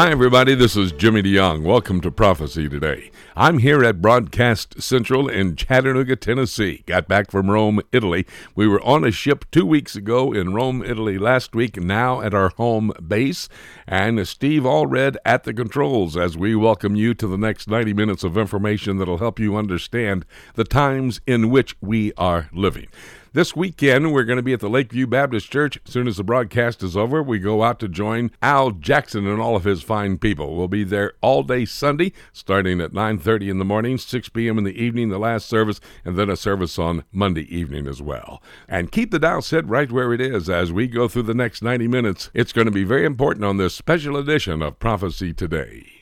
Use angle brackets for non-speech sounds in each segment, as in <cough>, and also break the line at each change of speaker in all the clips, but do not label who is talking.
Hi, everybody. This is Jimmy DeYoung. Welcome to Prophecy Today. I'm here at Broadcast Central in Chattanooga, Tennessee. Got back from Rome, Italy. We were on a ship two weeks ago in Rome, Italy last week, now at our home base. And Steve Allred at the controls as we welcome you to the next 90 minutes of information that'll help you understand the times in which we are living. This weekend, we're going to be at the Lakeview Baptist Church. As soon as the broadcast is over, we go out to join Al Jackson and all of his fine people. We'll be there all day Sunday, starting at 9.30 in the morning, 6 p.m. in the evening, the last service, and then a service on Monday evening as well. And keep the dial set right where it is as we go through the next 90 minutes. It's going to be very important on this special edition of Prophecy Today.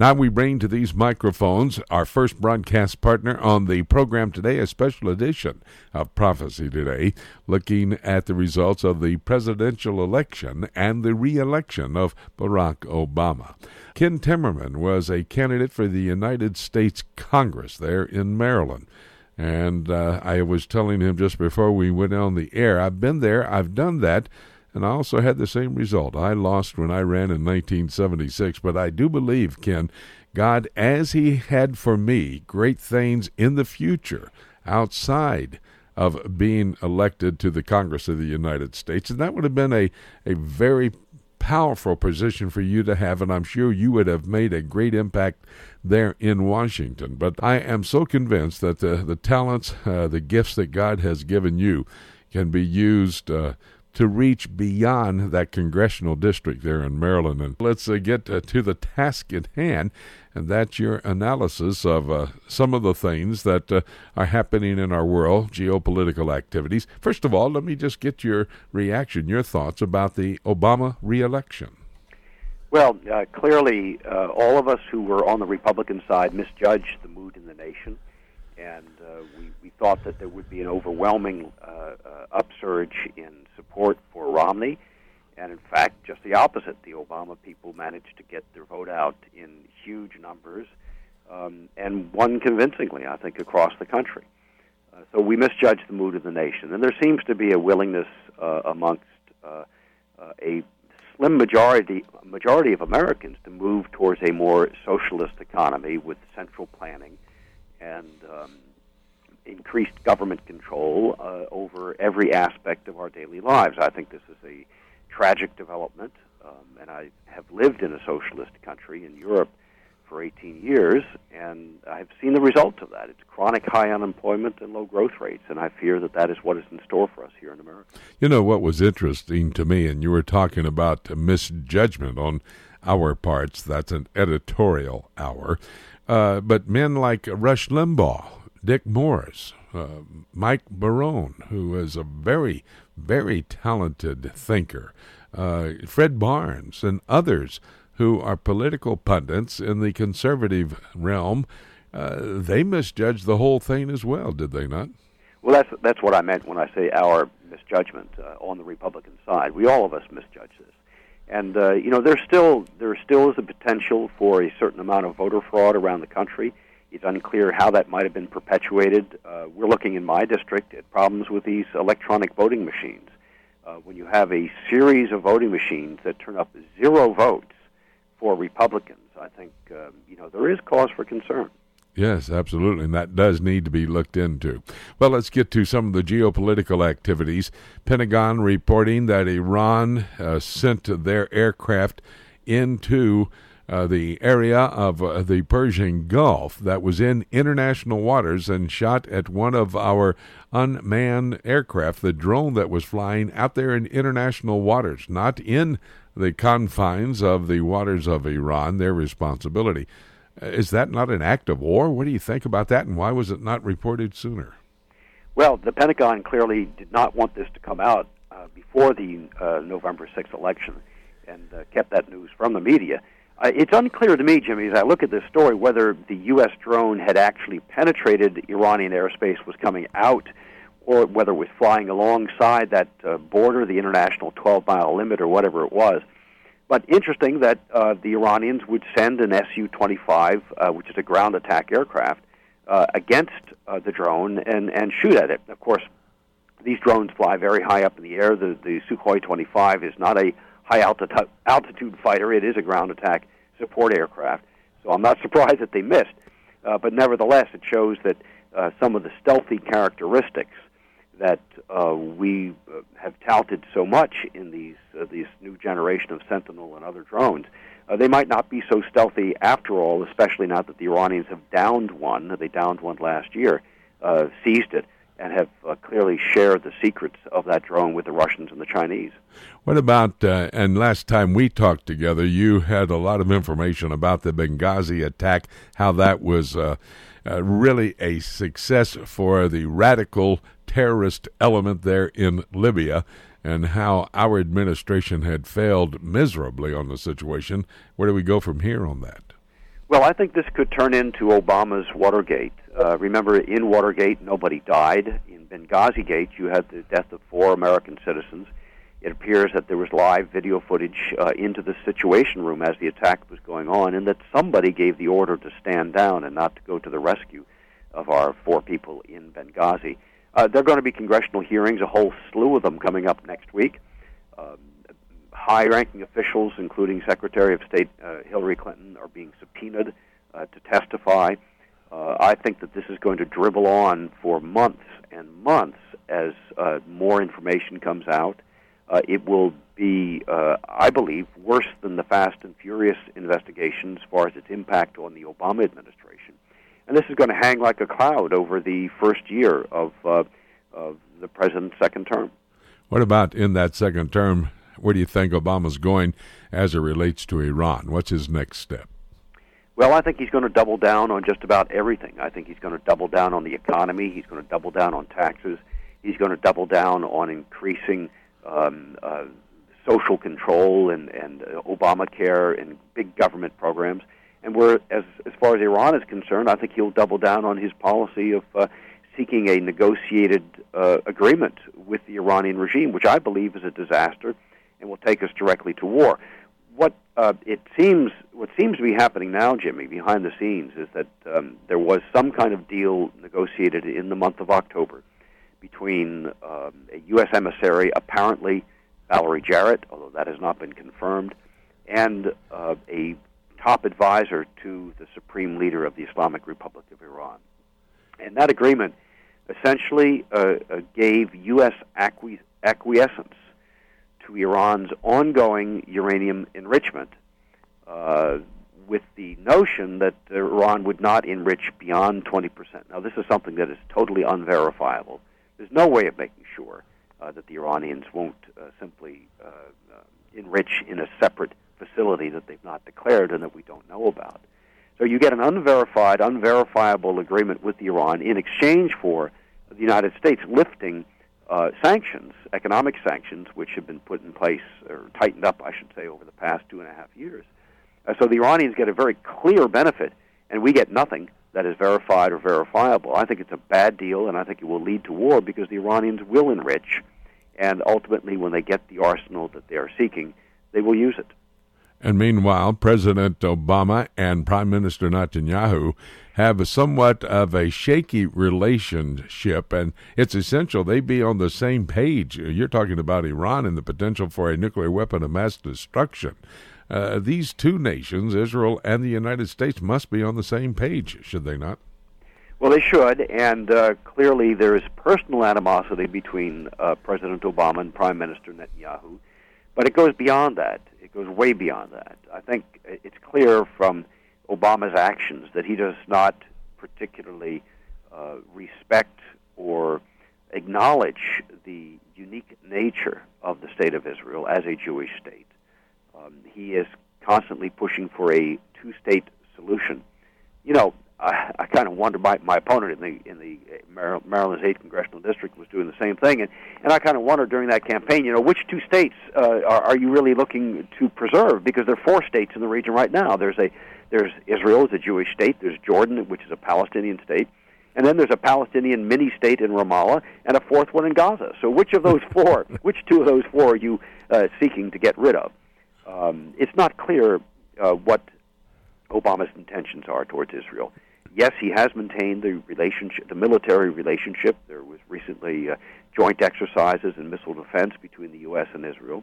Now we bring to these microphones our first broadcast partner on the program today, a special edition of Prophecy Today, looking at the results of the presidential election and the re-election of Barack Obama. Ken Timmerman was a candidate for the United States Congress there in Maryland. And uh, I was telling him just before we went on the air, I've been there, I've done that and I also had the same result. I lost when I ran in 1976, but I do believe, Ken, God, as He had for me great things in the future outside of being elected to the Congress of the United States. And that would have been a, a very powerful position for you to have, and I'm sure you would have made a great impact there in Washington. But I am so convinced that the, the talents, uh, the gifts that God has given you can be used. Uh, to reach beyond that congressional district there in Maryland. And let's uh, get uh, to the task at hand, and that's your analysis of uh, some of the things that uh, are happening in our world, geopolitical activities. First of all, let me just get your reaction, your thoughts about the Obama reelection.
Well, uh, clearly, uh, all of us who were on the Republican side misjudged the mood in the nation and uh, we, we thought that there would be an overwhelming uh, uh, upsurge in support for Romney. And in fact, just the opposite. The Obama people managed to get their vote out in huge numbers um, and won convincingly, I think, across the country. Uh, so we misjudge the mood of the nation. And there seems to be a willingness uh, amongst uh, uh, a slim majority majority of Americans to move towards a more socialist economy with central planning and um, increased government control uh, over every aspect of our daily lives. I think this is a tragic development, um, and I have lived in a socialist country in Europe for 18 years, and I've seen the results of that. It's chronic high unemployment and low growth rates, and I fear that that is what is in store for us here in America.
You know what was interesting to me, and you were talking about misjudgment on our parts. That's an editorial our. Uh, but men like Rush Limbaugh, Dick Morris, uh, Mike Barone, who is a very, very talented thinker, uh, Fred Barnes, and others who are political pundits in the conservative realm, uh, they misjudged the whole thing as well, did they not?
Well, that's that's what I meant when I say our misjudgment uh, on the Republican side. We all of us misjudge this. And uh, you know, there's still there still is a potential for a certain amount of voter fraud around the country. It's unclear how that might have been perpetuated. Uh, we're looking in my district at problems with these electronic voting machines. Uh, when you have a series of voting machines that turn up zero votes for Republicans, I think um, you know there is cause for concern.
Yes, absolutely, and that does need to be looked into. Well, let's get to some of the geopolitical activities. Pentagon reporting that Iran uh, sent their aircraft into uh, the area of uh, the Persian Gulf that was in international waters and shot at one of our unmanned aircraft, the drone that was flying out there in international waters, not in the confines of the waters of Iran, their responsibility. Is that not an act of war? What do you think about that, and why was it not reported sooner?
Well, the Pentagon clearly did not want this to come out uh, before the uh, November 6th election and uh, kept that news from the media. Uh, it's unclear to me, Jimmy, as I look at this story, whether the U.S. drone had actually penetrated Iranian airspace, was coming out, or whether it was flying alongside that uh, border, the international 12 mile limit, or whatever it was. But interesting that uh, the Iranians would send an Su 25, uh, which is a ground attack aircraft, uh, against uh, the drone and, and shoot at it. Of course, these drones fly very high up in the air. The, the Sukhoi 25 is not a high altitude altitude fighter. It is a ground attack support aircraft. So I'm not <laughs> surprised that they missed. Uh, but nevertheless, it shows that uh, some of the stealthy characteristics that uh, we uh, have touted so much in these uh, these new generation of Sentinel and other drones, uh, they might not be so stealthy after all. Especially now that the Iranians have downed one. They downed one last year, seized it, and have uh, clearly shared the secrets of that drone with the Russians and the Chinese.
What about, uh, and last time we talked together, you had a lot of information about the Benghazi attack, how that was uh, uh, really a success for the radical terrorist element there in Libya, and how our administration had failed miserably on the situation. Where do we go from here on that?
Well, I think this could turn into Obama's Watergate. Uh, remember, in Watergate, nobody died. In Benghazi Gate, you had the death of four American citizens. It appears that there was live video footage uh, into the Situation Room as the attack was going on, and that somebody gave the order to stand down and not to go to the rescue of our four people in Benghazi. Uh, there are going to be congressional hearings, a whole slew of them coming up next week. Um, high ranking officials, including Secretary of State uh, Hillary Clinton, are being subpoenaed uh, to testify. Uh, I think that this is going to dribble on for months and months as uh, more information comes out. Uh, it will be, uh, I believe, worse than the Fast and Furious investigation as far as its impact on the Obama administration. And this is going to hang like a cloud over the first year of, uh, of the president's second term.
What about in that second term? Where do you think Obama's going as it relates to Iran? What's his next step?
Well, I think he's going to double down on just about everything. I think he's going to double down on the economy. He's going to double down on taxes. He's going to double down on increasing um, uh, social control and, and uh, Obamacare and big government programs. And we're, as, as far as Iran is concerned, I think he'll double down on his policy of uh, seeking a negotiated uh, agreement with the Iranian regime, which I believe is a disaster and will take us directly to war what uh, it seems, what seems to be happening now, Jimmy, behind the scenes, is that um, there was some kind of deal negotiated in the month of October between um, a U.S. emissary, apparently Valerie Jarrett, although that has not been confirmed, and uh, a top advisor to the supreme leader of the Islamic Republic of Iran. And that agreement essentially uh, uh gave U.S. Acqui- acquiescence to Iran's ongoing uranium enrichment, uh, with the notion that Iran would not enrich beyond 20%. Now, this is something that is totally unverifiable. There's no way of making sure uh, that the Iranians won't uh, simply uh, uh, enrich in a separate facility that they've not declared and that we don't know about. So you get an unverified, unverifiable agreement with Iran in exchange for the United States lifting uh, sanctions, economic sanctions, which have been put in place or tightened up, I should say, over the past two and a half years. Uh, so the Iranians get a very clear benefit, and we get nothing that is verified or verifiable. I think it's a bad deal, and I think it will lead to war because the Iranians will enrich, and ultimately, when they get the arsenal that they are seeking, they will use it.
And meanwhile, President Obama and Prime Minister Netanyahu have a somewhat of a shaky relationship, and it's essential they be on the same page. You're talking about Iran and the potential for a nuclear weapon of mass destruction. Uh, these two nations, Israel and the United States, must be on the same page, should they not?
Well, they should, and uh, clearly there is personal animosity between uh, President Obama and Prime Minister Netanyahu, but it goes beyond that It goes way beyond that. I think it's clear from Obama's actions that he does not particularly uh, respect or acknowledge the unique nature of the state of Israel as a Jewish state. Um, he is constantly pushing for a two-state solution. You know, I, I kind of wonder. My, my opponent in the in the uh, Maryland's eighth congressional district was doing the same thing, and and I kind of wondered during that campaign, you know, which two states uh, are, are you really looking to preserve? Because there are four states in the region right now. There's a there's Israel is a Jewish state. There's Jordan, which is a Palestinian state, and then there's a Palestinian mini state in Ramallah, and a fourth one in Gaza. So which of those four, <laughs> which two of those four are you uh, seeking to get rid of? Um, it's not clear uh, what Obama's intentions are towards Israel yes, he has maintained the relationship, the military relationship. There was recently uh, joint exercises in missile defense between the U.S. and Israel.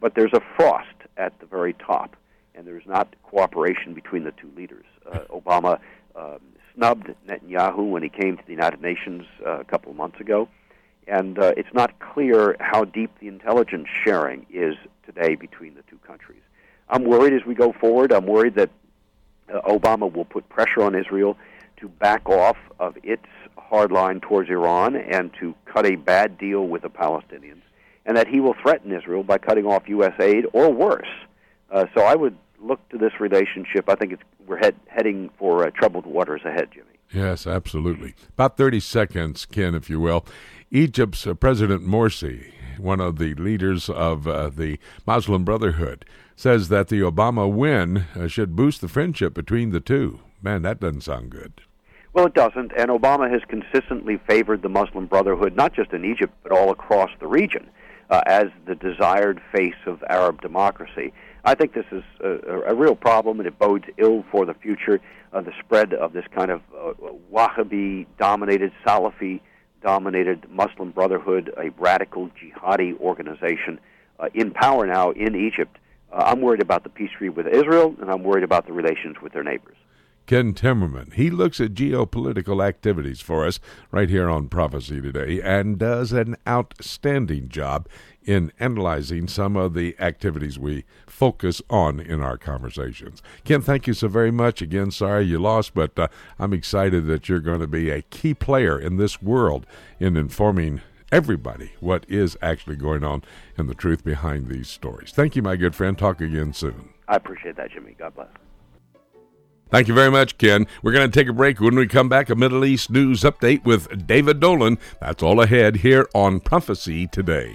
but there's a frost at the very top, and there's not cooperation between the two leaders. Uh, Obama um, snubbed Netanyahu when he came to the United Nations uh, a couple of months ago, and uh, it's not clear how deep the intelligence sharing is today between the two countries. I'm worried as we go forward. I'm worried that Obama will put pressure on Israel to back off of its hard line towards Iran and to cut a bad deal with the Palestinians, and that he will threaten Israel by cutting off U.S. aid or worse. Uh, so I would look to this relationship. I think we're head, heading for uh, troubled waters ahead, Jimmy.
Yes, absolutely. About 30 seconds, Ken, if you will. Egypt's uh, President Morsi, one of the leaders of uh, the Muslim Brotherhood, says that the Obama win uh, should boost the friendship between the two. Man, that doesn't sound good.
Well, it doesn't, and Obama has consistently favored the Muslim Brotherhood, not just in Egypt, but all across the region, uh, as the desired face of Arab democracy. I think this is a, a real problem, and it bodes ill for the future of the spread of this kind of uh, Wahhabi dominated, Salafi dominated Muslim Brotherhood, a radical jihadi organization uh, in power now in Egypt. Uh, I'm worried about the peace treaty with Israel, and I'm worried about the relations with their neighbors.
Ken Timmerman. He looks at geopolitical activities for us right here on Prophecy Today and does an outstanding job in analyzing some of the activities we focus on in our conversations. Ken, thank you so very much. Again, sorry you lost, but uh, I'm excited that you're going to be a key player in this world in informing everybody what is actually going on and the truth behind these stories. Thank you, my good friend. Talk again soon.
I appreciate that, Jimmy. God bless.
Thank you very much, Ken. We're going to take a break. When we come back, a Middle East news update with David Dolan. That's all ahead here on Prophecy Today.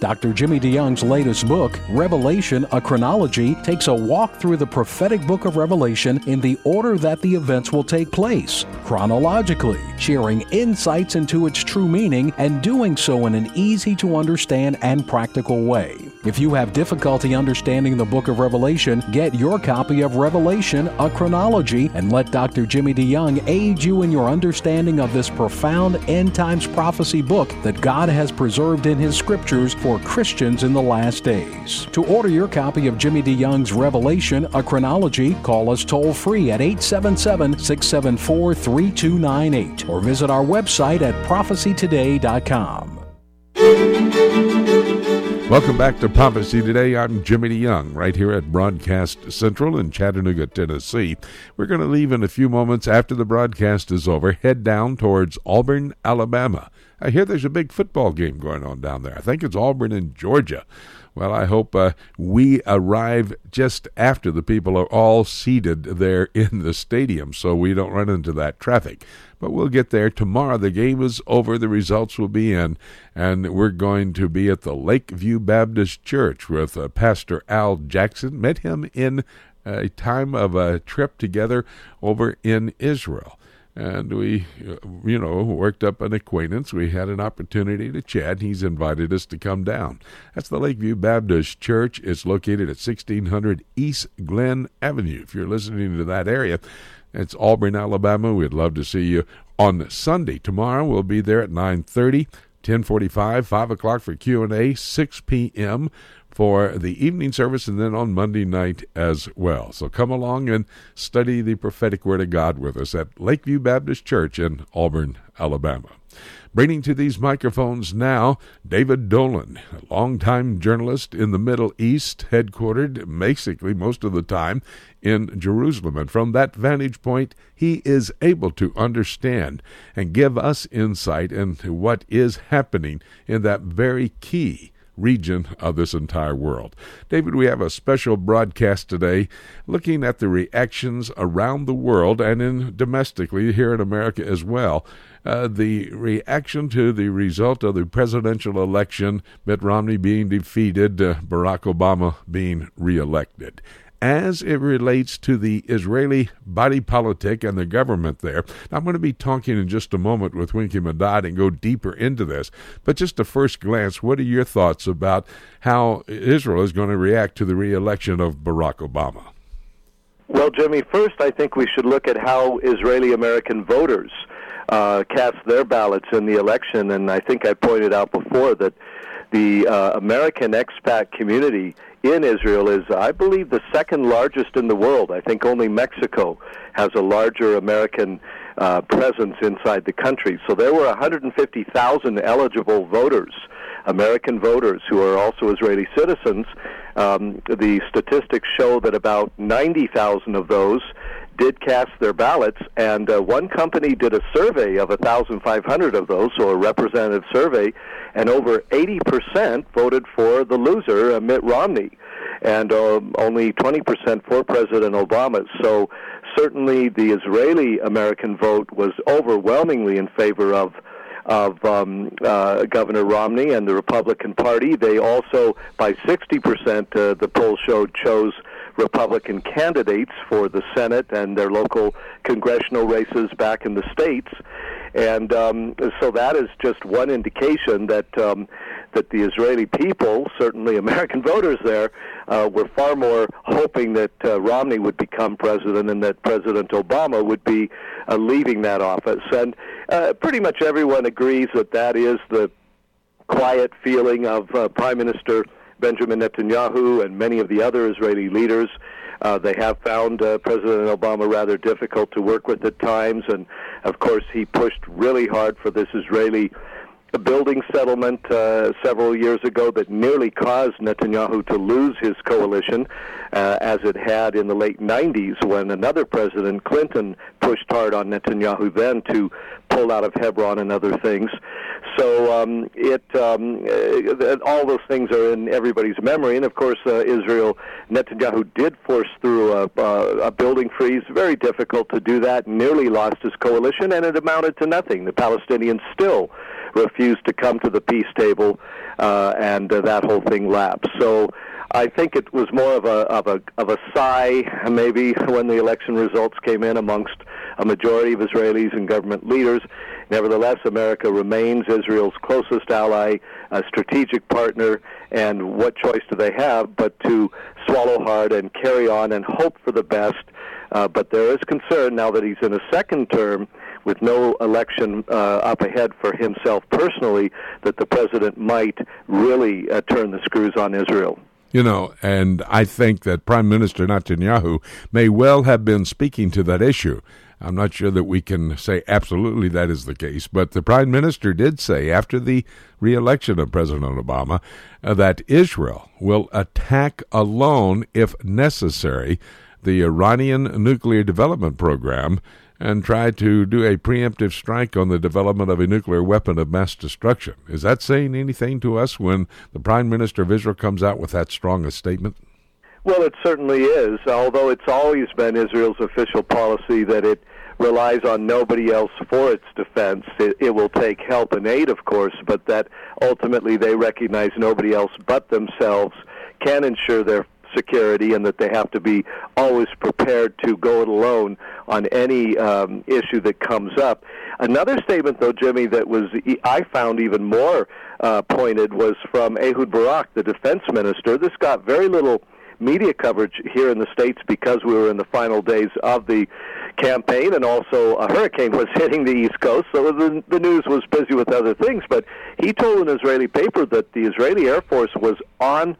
Dr. Jimmy DeYoung's latest book, Revelation A Chronology, takes a walk through the prophetic book of Revelation in the order that the events will take place, chronologically, sharing insights into its true meaning and doing so in an easy to understand and practical way. If you have difficulty understanding the book of Revelation, get your copy of Revelation A Chronology and let Dr. Jimmy DeYoung aid you in your understanding of this profound end times prophecy book that God has preserved in His scriptures for Christians in the last days. To order your copy of Jimmy DeYoung's Revelation, a chronology, call us toll free at 877 674 3298 or visit our website at prophecytoday.com.
Welcome back to Prophecy Today. I'm Jimmy DeYoung, right here at Broadcast Central in Chattanooga, Tennessee. We're going to leave in a few moments after the broadcast is over, head down towards Auburn, Alabama. I hear there's a big football game going on down there. I think it's Auburn in Georgia. Well, I hope uh, we arrive just after the people are all seated there <laughs> in the stadium so we don't run into that traffic. But we'll get there. Tomorrow the game is over, the results will be in, and we're going to be at the Lakeview Baptist Church with uh, Pastor Al Jackson. Met him in a time of a trip together over in Israel and we, you know, worked up an acquaintance. We had an opportunity to chat. He's invited us to come down. That's the Lakeview Baptist Church. It's located at 1600 East Glenn Avenue. If you're listening to that area, It's Auburn, Alabama. We'd love to see you on Sunday. Tomorrow we'll be there at 9.30, 10.45, 5 o'clock for Q&A, 6 p.m. for the evening service, and then on Monday night as well. So come along and study the prophetic word of God with us at Lakeview Baptist Church in Auburn, Alabama. Bringing to these microphones now David Dolan, a longtime journalist in the Middle East, headquartered basically most of the time in Jerusalem. And from that vantage point, he is able to understand and give us insight into what is happening in that very key region of this entire world. David, we have a special broadcast today looking at the reactions around the world and in domestically here in America as well. Uh, the reaction to the result of the presidential election, Mitt Romney being defeated, uh, Barack Obama being reelected as it relates to the Israeli body politic and the government there. I'm going to be talking in just a moment with Winky Madad and go deeper into this. But just a first glance, what are your thoughts about how Israel is going to react to the reelection of Barack Obama?
Well, Jimmy, first I think we should look at how Israeli American voters uh, cast their ballots in the election. And I think I pointed out before that the uh, American expat community in Israel is, I believe, the second largest in the world. I think only Mexico has a larger American uh, presence inside the country. So there were 150,000 eligible voters, American voters, who are also Israeli citizens. Um, the statistics show that about 90,000 of those did cast their ballots, and uh, one company did a survey of 1,500 of those, so a representative survey, and over 80% voted for the loser, uh, Mitt Romney, and uh, only 20% for President Obama. So certainly the Israeli American vote was overwhelmingly in favor of of um, uh, Governor Romney and the Republican Party. They also, by 60%, uh, the poll showed, chose Republican candidates for the Senate and their local congressional races back in the states. And um, so that is just one indication that um, that the Israeli people, certainly American <laughs> voters there, uh, were far more hoping that uh, Romney would become president and that President Obama would be uh, leaving that office. And uh, pretty much everyone agrees that that is the quiet feeling of uh, Prime Minister Benjamin Netanyahu and many of the other Israeli leaders. Uh, they have found uh, President Obama rather difficult to work with at times, and of course, he pushed really hard for this Israeli building settlement uh, several years ago that nearly caused Netanyahu to lose his coalition, uh, as it had in the late 90s when another president, Clinton, pushed hard on Netanyahu then to pull out of Hebron and other things. So um, it um, uh, all those things are in everybody's memory, and of course, uh, Israel Netanyahu did force through a, a building freeze. Very difficult to do that. Nearly lost his coalition, and it amounted to nothing. The Palestinians still refused to come to the peace table, uh, and uh, that whole thing lapsed. So. I think it was more of a of a of a sigh, maybe, when the election results came in amongst a majority of Israelis and government leaders. Nevertheless, America remains Israel's closest ally, a strategic partner, and what choice do they have but to swallow hard and carry on and hope for the best? Uh, but there is concern now that he's in a second term with no election uh, up ahead for himself personally that the president might really uh, turn the screws on Israel.
You know, and I think that Prime Minister Netanyahu may well have been speaking to that issue. I'm not sure that we can say absolutely that is the case, but the prime minister did say after the reelection of President Obama uh, that Israel will attack alone, if necessary, the Iranian nuclear development program and try to do a preemptive strike on the development of a nuclear weapon of mass destruction. Is that saying anything to us when the Prime Minister of Israel comes out with that strong a statement?
Well, it certainly is, although it's always been Israel's official policy that it relies on nobody else for its defense. It, it will take help and aid, of course, but that ultimately they recognize nobody else but themselves can ensure their security and that they have to be always prepared to go it alone on any um, issue that comes up. Another statement, though, Jimmy, that was I found even more uh, pointed was from Ehud Barak, the defense minister. This got very little media coverage here in the States because we were in the final days of the campaign, and also a hurricane was <laughs> hitting the East Coast, so the, the news was busy with other things. But he told an Israeli paper that the Israeli Air Force was on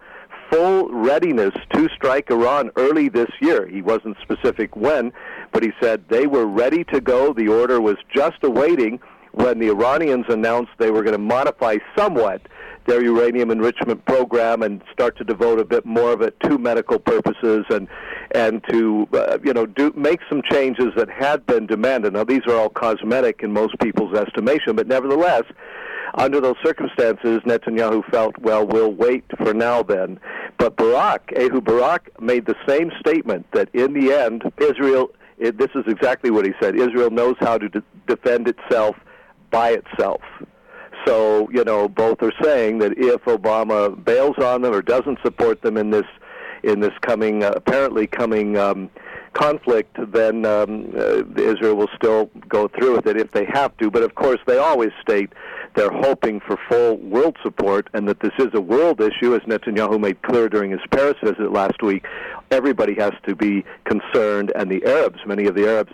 full readiness to strike Iran early this year. He wasn't specific when, but he said they were ready to go. The order was just awaiting when the Iranians announced they were going to modify somewhat their uranium enrichment program and start to devote a bit more of it to medical purposes and and to uh, you know do make some changes that had been demanded. Now these are all cosmetic in most people's estimation, but nevertheless, under those circumstances, Netanyahu felt, well, we'll wait for now then. But Barak, Ehud Barak, made the same statement that in the end, Israel. It, this is exactly what he said. Israel knows how to de- defend itself by itself. So, you know, both are saying that if Obama bails on them or doesn't support them in this in this coming uh, apparently coming um, conflict, then um, uh, Israel will still go through with it if they have to. But of course, they always state they're hoping for full world support and that this is a world issue, as Netanyahu made clear during his Paris visit last week. Everybody has to be concerned, and the Arabs, many of the Arabs,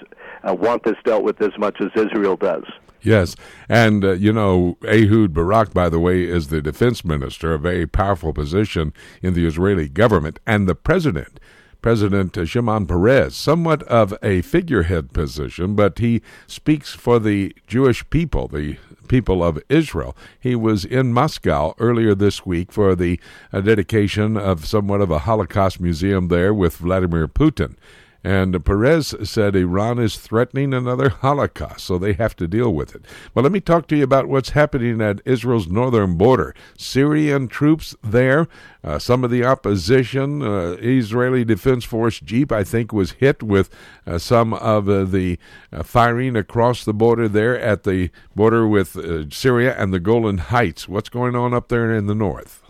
uh, want this dealt with as much as Israel does.
Yes, and uh, you know, Ehud Barak, by the way, is the defense minister, a very powerful position in the Israeli government, and the president. President Shimon Peres, somewhat of a figurehead position, but he speaks for the Jewish people, the people of Israel. He was in Moscow earlier this week for the uh, dedication of somewhat of a Holocaust museum there with Vladimir Putin. And Peres said Iran is threatening another Holocaust, so they have to deal with it. But let me talk to you about what's happening at Israel's northern border. Syrian troops there, uh, some of the opposition, uh, Israeli Defense Force Jeep, I think, was hit with uh, some of uh, the uh, firing across the border there at the border with uh, Syria and the Golan Heights. What's going on up there in the north?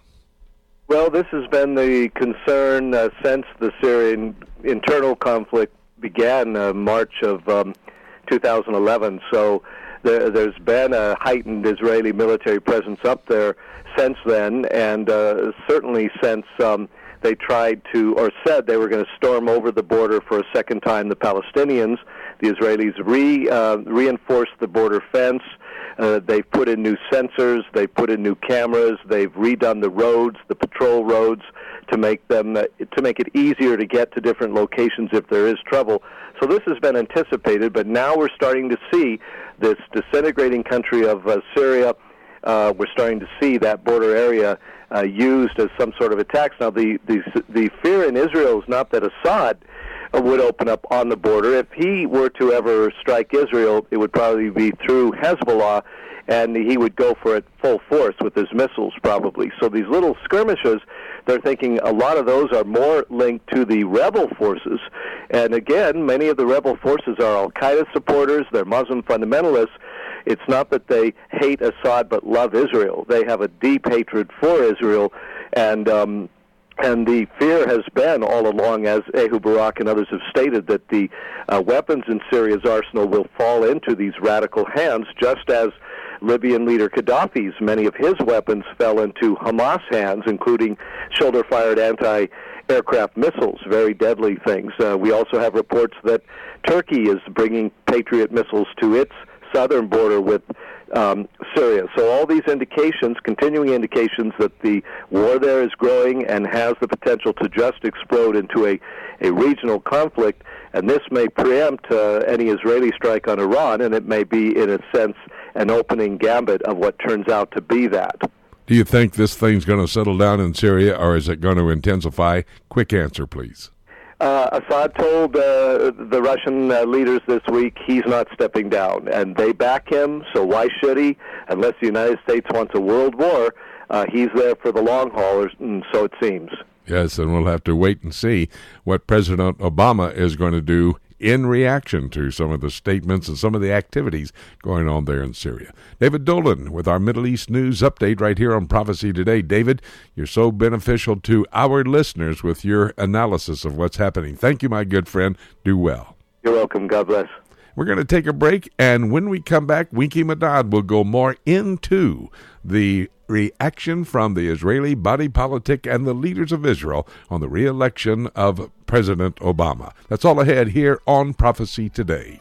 Well, this has been the concern uh, since the Syrian internal conflict began uh, March of um, 2011. So there, has been a heightened Israeli military presence up there since then, and uh, certainly since um, they tried to, or said they were going to storm over the border for a second time. The Palestinians, the Israelis re, uh, reinforced the border fence. Uh, they've put in new sensors. They've put in new cameras. They've redone the roads, the patrol roads, to make them uh, to make it easier to get to different locations if there is trouble. So this has been anticipated, but now we're starting to see this disintegrating country of uh, Syria. Uh, we're starting to see that border area uh, used as some sort of attacks. Now, the, the the fear in Israel is not that Assad would open up on the border. If he were to ever strike Israel, it would probably be through Hezbollah, and he would go for it full force with his missiles, probably. So these little skirmishes, they're thinking a lot of those are more linked to the rebel forces. And again, many of the rebel forces are Al Qaeda supporters, they're Muslim fundamentalists. It's not that they hate Assad but love Israel. They have a deep hatred for Israel, and um, and the fear has been all along, as Ehud Barak and others have stated, that the uh, weapons in Syria's arsenal will fall into these radical hands, just as Libyan leader Gaddafi's many of his weapons fell into Hamas hands, including shoulder-fired anti aircraft missiles, very deadly things. Uh, we also have reports that Turkey is bringing Patriot missiles to its southern border with um, Syria. So all these indications, continuing indications that the war there is growing and has the potential to just explode into a, a regional conflict, and this may preempt uh, any Israeli strike on Iran, and it may be, in a sense, an opening gambit of what turns out to be that.
Do you think this thing's going to settle down in Syria, or is it going to intensify? Quick answer, please.
Uh, Assad told uh, the Russian uh, leaders this week he's not stepping down, and they back him. So why should he? Unless the United States wants a world war, uh, he's there for the long haul, and so it seems.
Yes, and we'll have to wait and see what President Obama is going to do in reaction to some of the statements and some of the activities going on there in Syria. David Dolan with our Middle East news update right here on Prophecy Today. David, you're so beneficial to our listeners with your analysis of what's happening. Thank you, my good friend. Do well.
You're welcome. God bless.
We're going to take a break, and when we come back, Winky Madad will go more into the reaction from the Israeli body politic and the leaders of Israel on the re-election of President Obama. That's all ahead here on Prophecy Today.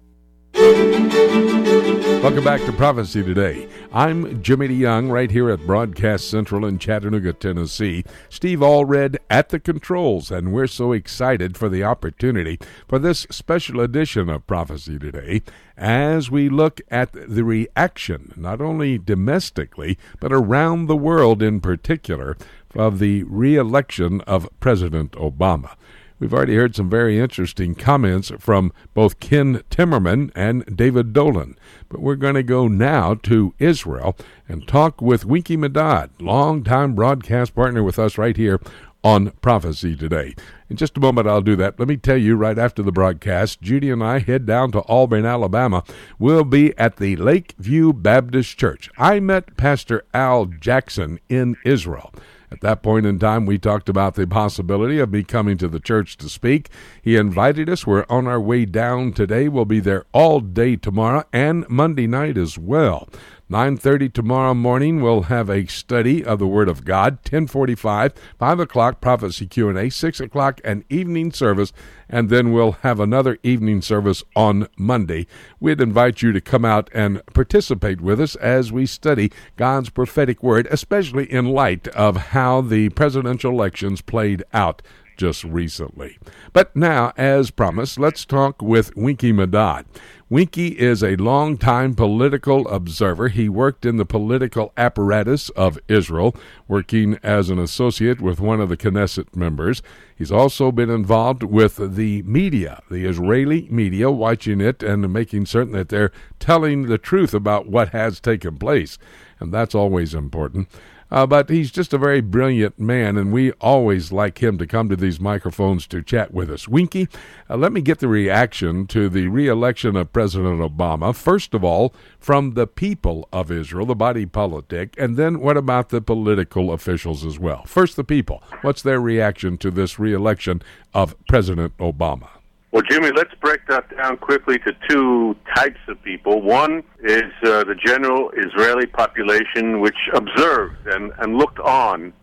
Welcome back to Prophecy Today. I'm Jimmy DeYoung right here at Broadcast Central in Chattanooga, Tennessee. Steve Allred at the controls, and we're so excited for the opportunity for this special edition of Prophecy Today as we look at the reaction, not only domestically, but around the world in particular, of the re election of President Obama. We've already heard some very interesting comments from both Ken Timmerman and David Dolan. But we're going to go now to Israel and talk with Winky Madad, longtime broadcast partner with us right here on Prophecy Today. In just a moment, I'll do that. Let me tell you, right after the broadcast, Judy and I head down to Auburn, Alabama. We'll be at the Lakeview Baptist Church. I met Pastor Al Jackson in Israel. At that point in time, we talked about the possibility of me coming to the church to speak. He invited us. We're on our way down today. We'll be there all day tomorrow and Monday night as well. 9.30 tomorrow morning, we'll have a study of the Word of God. 10.45, 5 o'clock, prophecy Q&A. 6 o'clock, an evening service. And then we'll have another evening service on Monday. We'd invite you to come out and participate with us as we study God's prophetic Word, especially in light of how the presidential elections played out just recently. But now, as promised, let's talk with Winky Madad. Winky is a longtime political observer. He worked in the political apparatus of Israel, working as an associate with one of the Knesset members. He's also been involved with the media, the Israeli media, watching it and making certain that they're telling the truth about what has taken place. And that's always important. Uh, but he's just a very brilliant man, and we always like him to come to these microphones to chat with us. Winky, uh, let me get the reaction to the reelection of President Obama. First of all, from the people of Israel, the body politic, and then what about the political officials as well? First, the people. What's their reaction to this reelection of President Obama?
Well, Jimmy, let's break that down quickly to two types of people. One is uh, the general Israeli population, which observed and, and looked on.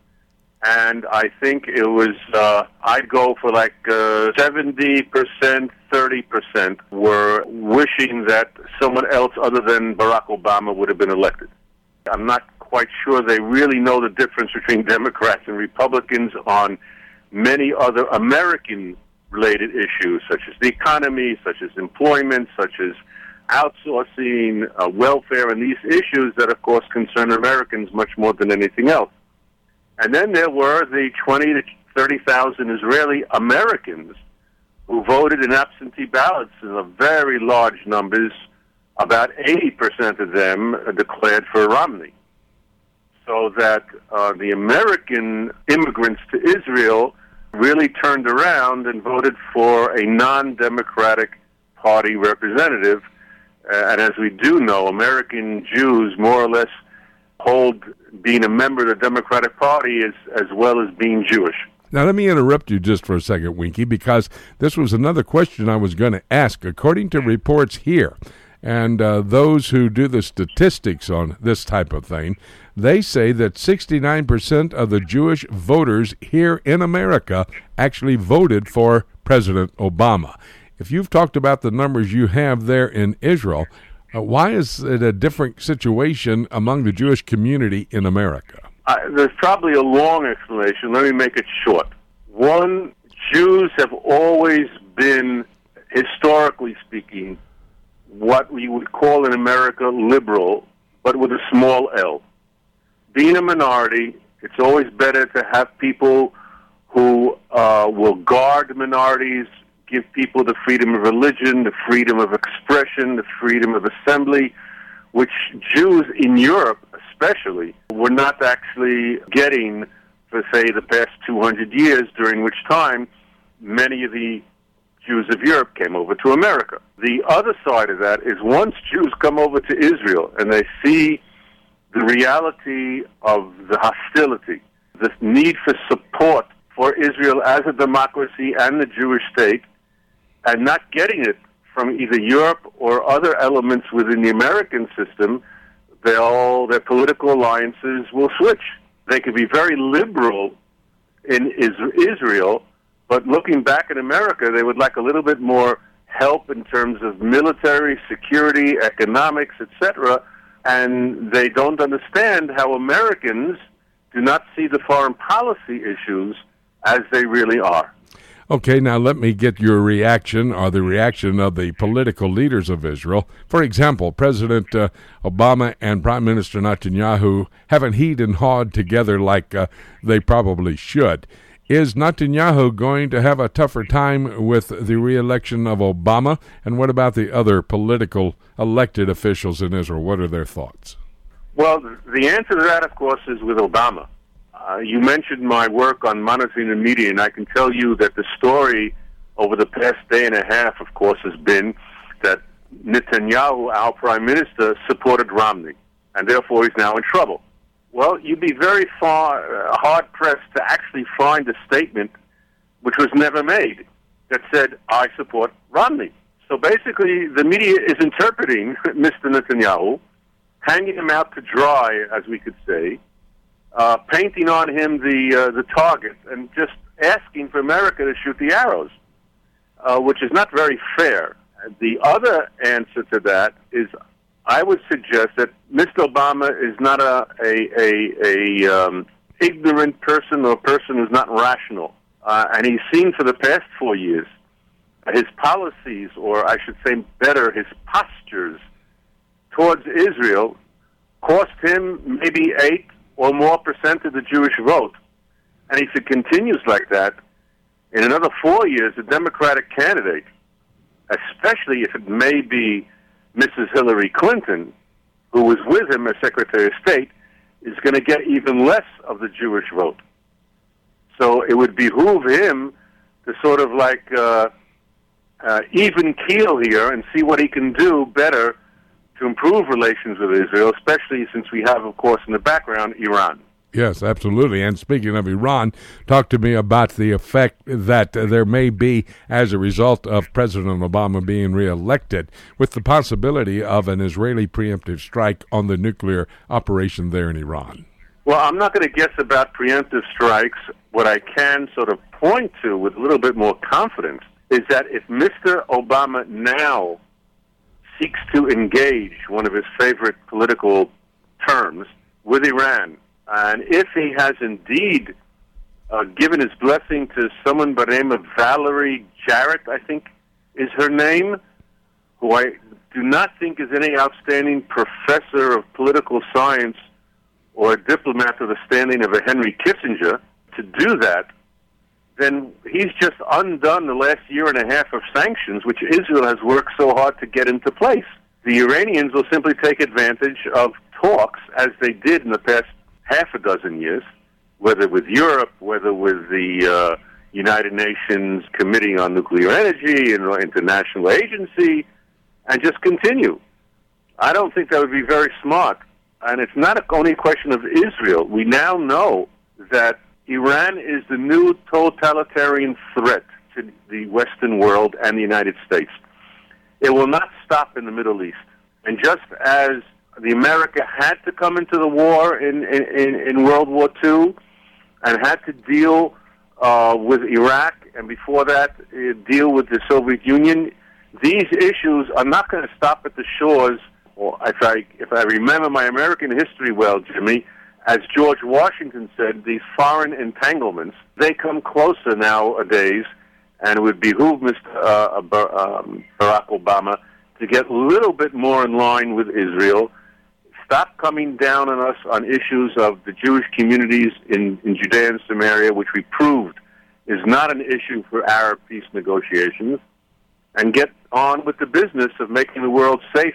And I think it was, uh, I'd go for like uh, 70%, 30% were wishing that someone else other than Barack Obama would have been elected. I'm not quite sure they really know the difference between <laughs> Democrats and Republicans on many other American related issues such as the economy, such as employment, such as outsourcing, uh, welfare, and these issues that, of course, concern Americans much more than anything else. And then there were the 20 to 30,000 Israeli Americans who voted in absentee ballots in a very large numbers. About 80% of them declared for Romney. So that uh, the American immigrants to Israel really turned around and voted for a non Democratic Party representative. Uh, and as we do know, American Jews more or less hold being a member of the Democratic Party as, as well as being Jewish.
Now, let me interrupt you just for a second, Winky, because this was another question I was going to ask. According to reports here, And uh, those who do the statistics on this type of thing, they say that 69% of the Jewish voters here in America actually voted for President Obama. If you've talked about the numbers you have there in Israel, uh, why is it a different situation among the Jewish community in America?
Uh, there's probably a long explanation. Let me make it short. One, Jews have always been, historically speaking, what we would call in America liberal, but with a small L. Being a minority, it's always better to have people who uh, will guard minorities, give people the freedom of religion, the freedom of expression, the freedom of assembly, which Jews in Europe, especially, were not actually getting for, say, the past 200 years, during which time many of the Jews of Europe came over to America. The other side of that is once Jews come over to Israel and they see the reality of the hostility, the need for support for Israel as a democracy and the Jewish state, and not getting it from either Europe or other elements within the American system, they'll, their political alliances will switch. They could be very liberal in Israel, but looking back in America, they would like a little bit more help in terms of military, security, economics, etc. And they don't understand how Americans do not see the foreign policy issues as they really are.
Okay, now let me get your reaction or the reaction of the political leaders of Israel. For example, President uh, Obama and Prime Minister Netanyahu haven't heed and hawed together like uh, they probably should. Is Netanyahu going to have a tougher time with the reelection of Obama? And what about the other political elected officials in Israel? What are their thoughts?
Well, the answer to that, of course, is with Obama. Uh, you mentioned my work on monitoring the media, and I can tell you that the story over the past day and a half, of course, has been that Netanyahu, our prime minister, supported Romney, and therefore he's now in trouble. Well, you'd be very far uh, hard pressed to actually find a statement which was never made that said, "I support Romney." So basically, the media is interpreting <laughs> Mr. Netanyahu, hanging him out to dry, as we could say, uh, painting on him the uh, the target and just asking for America to shoot the arrows, uh, which is not very fair. The other answer to that is, I would suggest that Mr. Obama is not a a a, a um, ignorant person or a person who's not rational, uh, and he's seen for the past four years his policies, or I should say better, his postures towards Israel cost him maybe eight or more percent of the Jewish vote. And if it continues like that, in another four years, a Democratic candidate, especially if it may be Mrs. Hillary Clinton, who was with him as Secretary of State, is going to get even less of the Jewish vote. So it would behoove him to sort of like uh, uh, even keel here and see what he can do better to improve relations with Israel, especially since we have, of course, in the background, Iran.
Yes, absolutely. And speaking of Iran, talk to me about the effect that there may be as a result of President Obama being reelected, with the possibility of an Israeli preemptive strike on the nuclear operation there in Iran.
Well, I'm not going to guess about preemptive strikes. What I can sort of point to with a little bit more confidence is that if Mr. Obama now seeks to engage one of his favorite political terms with Iran. And if he has indeed uh, given his blessing to someone by the name of Valerie Jarrett, I think is her name, who I do not think is any outstanding professor of political science or a diplomat of the standing of a Henry Kissinger, to do that then he's just undone the last year and a half of sanctions, which Israel has worked so hard to get into place. The Iranians will simply take advantage of talks, as they did in the past half a dozen years, whether with Europe, whether with the uh, United Nations Committee on Nuclear Energy and the International Agency, and just continue. I don't think that would be very smart. And it's not only a question of Israel. We now know that Iran is the new totalitarian threat to the Western world and the United States. It will not stop in the Middle East. And just as the America had to come into the war in, in, in World War II and had to deal uh, with Iraq and before that uh, deal with the Soviet Union, these issues are not going to stop at the shores. Or if I if I remember my American history well, Jimmy, as George Washington said, these foreign entanglements they come closer nowadays, and it would behoove Mr. Uh, um, Barack Obama to get a little bit more in line with Israel. Stop coming down on us on issues of the Jewish communities in, in Judea and Samaria, which we proved is not an issue for Arab peace negotiations, and get on with the business of making the world safe,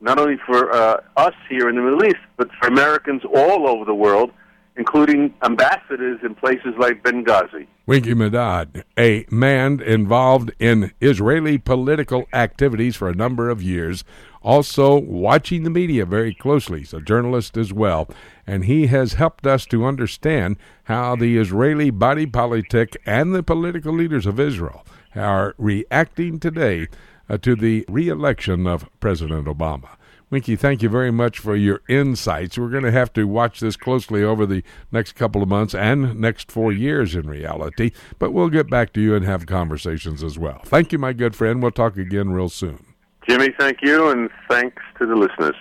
not only for uh, us here in the Middle East, but for Americans all over the world, including ambassadors in places like Benghazi.
Winky Medad, a man involved in Israeli political activities for a number of years, also watching the media very closely. He's a journalist as well, and he has helped us to understand how the Israeli body politic and the political leaders of Israel are reacting today uh, to the re-election of President Obama. Winky, thank you very much for your insights. We're going to have to watch this closely over the next couple of months and next four years in reality, but we'll get back to you and have conversations as well. Thank you, my good friend. We'll talk again real soon.
Jimmy, thank you, and thanks to the listeners.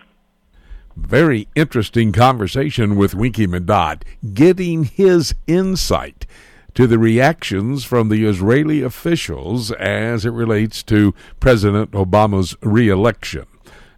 Very interesting conversation with Winky Medad, getting his insight to the reactions from the Israeli officials as it relates to President Obama's reelection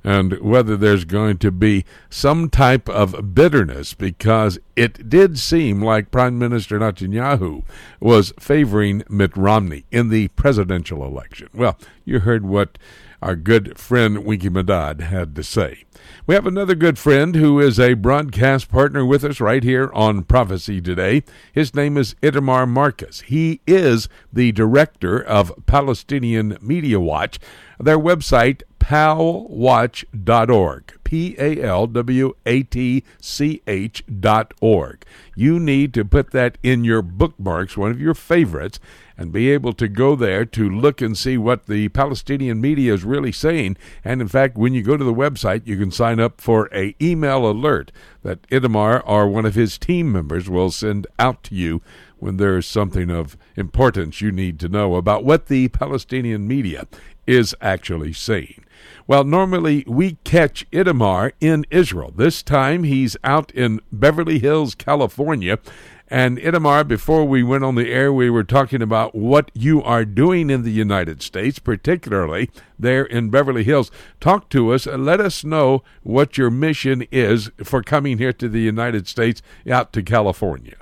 and whether there's going to be some type of bitterness because it did seem like Prime Minister Netanyahu was favoring Mitt Romney in the presidential election. Well, you heard what our good friend Winky Medad had to say. We have another good friend who is a broadcast partner with us right here on Prophecy Today. His name is Itamar Marcus. He is the director of Palestinian Media Watch. Their website, palwatch.org. P A L W A T C H dot org. You need to put that in your bookmarks, one of your favorites, and be able to go there to look and see what the Palestinian media is really saying. And in fact, when you go to the website, you can sign up for a email alert that Itamar or one of his team members will send out to you when there's something of importance you need to know about what the Palestinian media is actually saying. Well, normally we catch Itamar in Israel. This time he's out in Beverly Hills, California. And Itamar, before we went on the air, we were talking about what you are doing in the United States, particularly there in Beverly Hills. Talk to us let us know what your mission is for coming here to the United States out to California.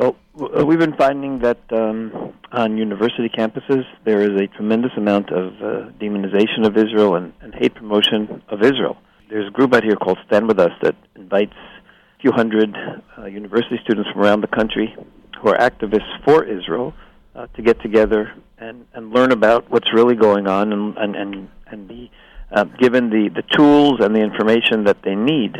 Well, we've been finding that um, on university campuses there is a tremendous amount of uh, demonization of Israel and, and hate promotion of Israel. There's a group out here called Stand With Us that invites a few hundred uh, university students from around the country who are activists for Israel uh, to get together and, and learn about what's really going on and, and, and, and be uh, given the, the tools and the information that they need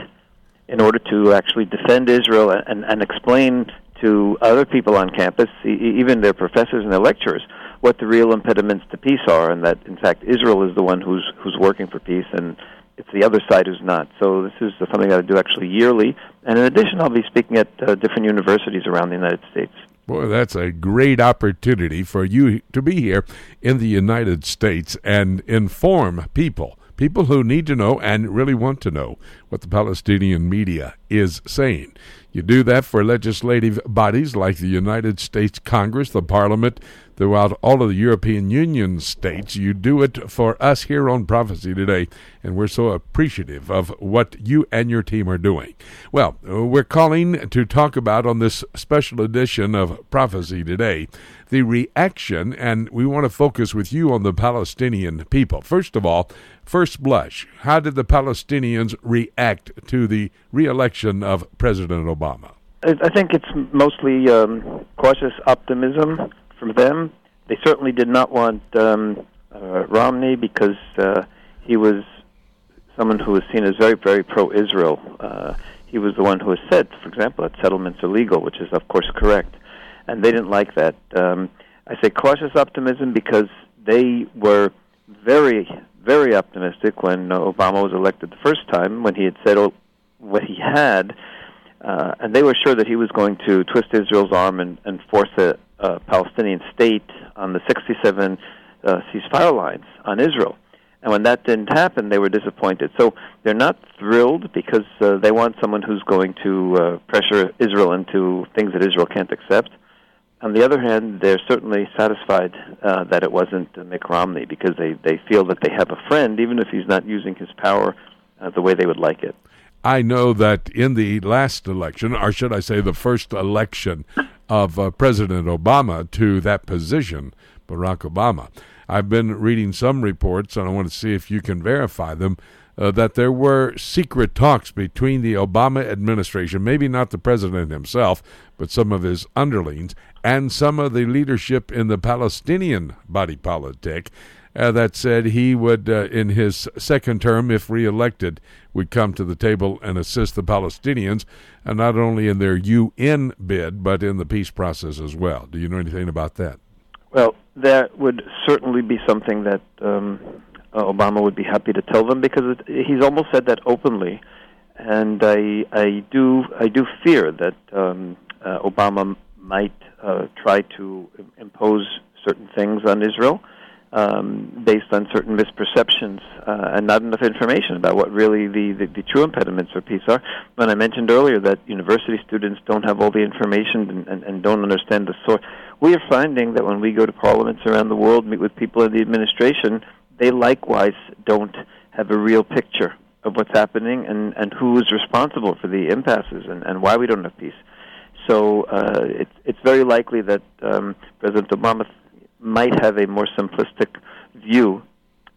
in order to actually defend Israel and, and explain to other people on campus, even their professors and their lecturers, what the real impediments to peace are, and that in fact Israel is the one who's who's working for peace, and it's the other side who's not. So this is something I do actually yearly, and in addition, I'll be speaking at uh, different universities around the United States.
Boy, that's a great opportunity for you to be here in the United States and inform people people who need to know and really want to know what the Palestinian media is saying. You do that for legislative bodies like the United States Congress, the Parliament, throughout all of the European Union states. You do it for us here on Prophecy Today, and we're so appreciative of what you and your team are doing. Well, we're calling to talk about on this special edition of Prophecy Today the reaction, and we want to focus with you on the Palestinian people. First of all, first blush, how did the Palestinians react to the reelection of President Obama?
I think it's mostly um, cautious optimism from them. They certainly did not want um, uh, Romney because uh, he was someone who was seen as very, very pro-Israel. Uh, he was the one who has said, for example, that settlements are legal, which is, of course, correct and they didn't like that. Um, I say cautious optimism because they were very very optimistic when uh, Obama was elected the first time, when he had said oh, what he had, uh, and they were sure that he was going to twist Israel's arm and, and force a, a Palestinian state on the 67 uh, ceasefire lines on Israel. And when that didn't happen, they were disappointed. So they're not thrilled because uh, they want someone who's going to uh, pressure Israel into things that Israel can't accept. On the other hand, they're certainly satisfied uh, that it wasn't uh, Mitt Romney because they, they feel that they have a friend, even if he's not using his power uh, the way they would like it.
I know that in the last election, or should I say the first election of uh, President Obama to that position, Barack Obama, I've been reading some reports, and I want to see if you can verify them, uh, that there were secret talks between the Obama administration, maybe not the president himself, but some of his underlings, and some of the leadership in the Palestinian body politic. Uh, that said he would, uh, in his second term, if reelected, would come to the table and assist the Palestinians, and not only in their UN bid, but in the peace process as well. Do you know anything about that?
Well, that would certainly be something that um, uh, Obama would be happy to tell them because it, he's almost said that openly, and I I do I do fear that um, uh, Obama might uh, try to impose certain things on Israel um, based on certain misperceptions uh, and not enough information about what really the, the, the, true impediments for peace are. When I mentioned earlier that university students don't have all the information and, and, and don't understand the source, we are finding that when we go to parliaments around the world, meet with people in the administration, they likewise don't have a real picture of what's happening and, and who is responsible for the impasses and, and why we don't have peace. So uh, it's it's very likely that um, President Obama might have a more simplistic view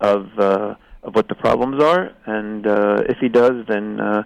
of uh, of what the problems are, and uh, if he does, then uh,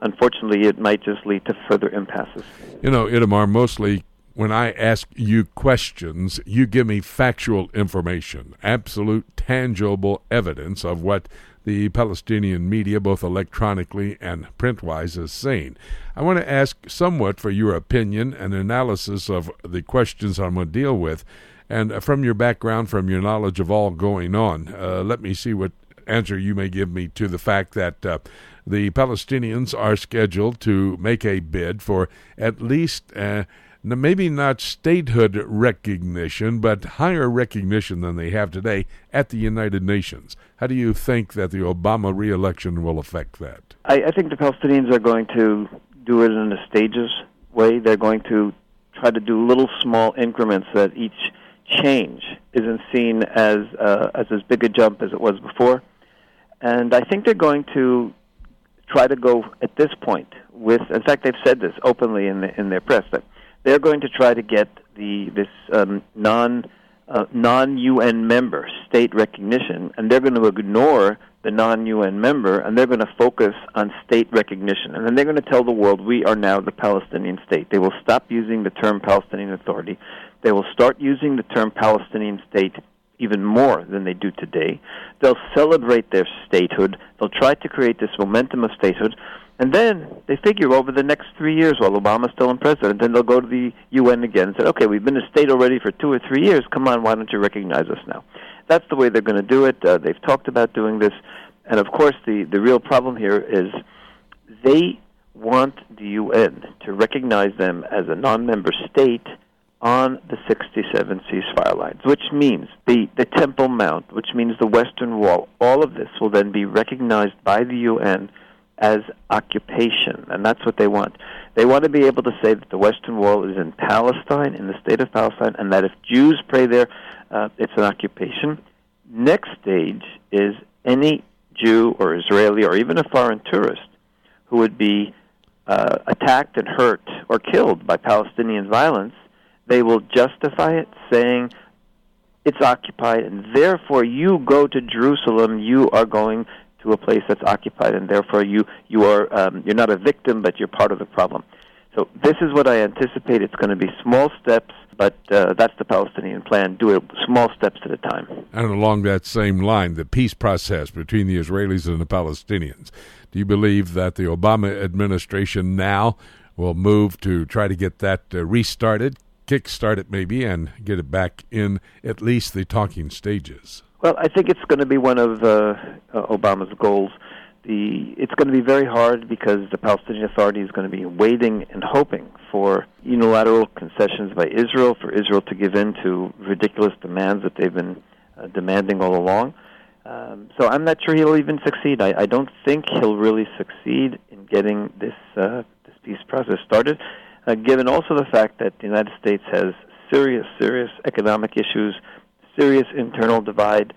unfortunately it might just lead to further impasses.
You know, Itamar, mostly when I ask you questions, you give me factual information, absolute tangible evidence of what the Palestinian media, both electronically and printwise, is saying. I want to ask somewhat for your opinion and analysis of the questions I'm going to deal with. And from your background, from your knowledge of all going on, uh, let me see what answer you may give me to the fact that uh, the Palestinians are scheduled to make a bid for at least. Uh, maybe not statehood recognition, but higher recognition than they have today at the United Nations. How do you think that the Obama reelection will affect that?
I, I think the Palestinians are going to do it in a stages way. They're going to try to do little small increments that each change isn't seen as uh, as as big a jump as it was before. And I think they're going to try to go at this point with. In fact, they've said this openly in the, in their press that they're going to try to get the this um, non uh, non UN member state recognition, and they're going to ignore the non UN member, and they're going to focus on state recognition, and then they're going to tell the world we are now the Palestinian state. They will stop using the term Palestinian Authority. They will start using the term Palestinian state even more than they do today. They'll celebrate their statehood. They'll try to create this momentum of statehood. And then they figure over the next three years, while Obama's still in president, then they'll go to the UN again and say, okay, we've been a state already for two or three years. Come on, why don't you recognize us now? That's the way they're going to do it. Uh, they've talked about doing this. And of course, the, the real problem here is they want the UN to recognize them as a non member state on the 67 ceasefire lines, which means the, the Temple Mount, which means the Western Wall, all of this will then be recognized by the UN as occupation, and that's what they want. They want to be able to say that the Western Wall is in Palestine, in the state of Palestine, and that if Jews pray there, uh, it's an occupation. Next stage is any Jew or Israeli or even a foreign tourist who would be uh, attacked and hurt or killed by Palestinian violence, they will justify it saying it's occupied, and therefore you go to Jerusalem, you are going to a place that's occupied, and therefore you you are um, you're not a victim, but you're part of the problem. So this is what I anticipate. It's going to be small steps, but uh, that's the Palestinian plan. Do it small steps at a time.
And along that same line, the peace process between the Israelis and the Palestinians. Do you believe that the Obama administration now will move to try to get that uh, restarted, kickstart it maybe, and get it back in at least the talking stages?
Well, I think it's going to be one of uh, uh, Obama's goals. The it's going to be very hard because the Palestinian Authority is going to be waiting and hoping for unilateral concessions by Israel, for Israel to give in to ridiculous demands that they've been uh, demanding all along. Um, so I'm not sure he'll even succeed. I, I don't think he'll really succeed in getting this uh, this peace process started, uh, given also the fact that the United States has serious, serious economic issues, serious internal divide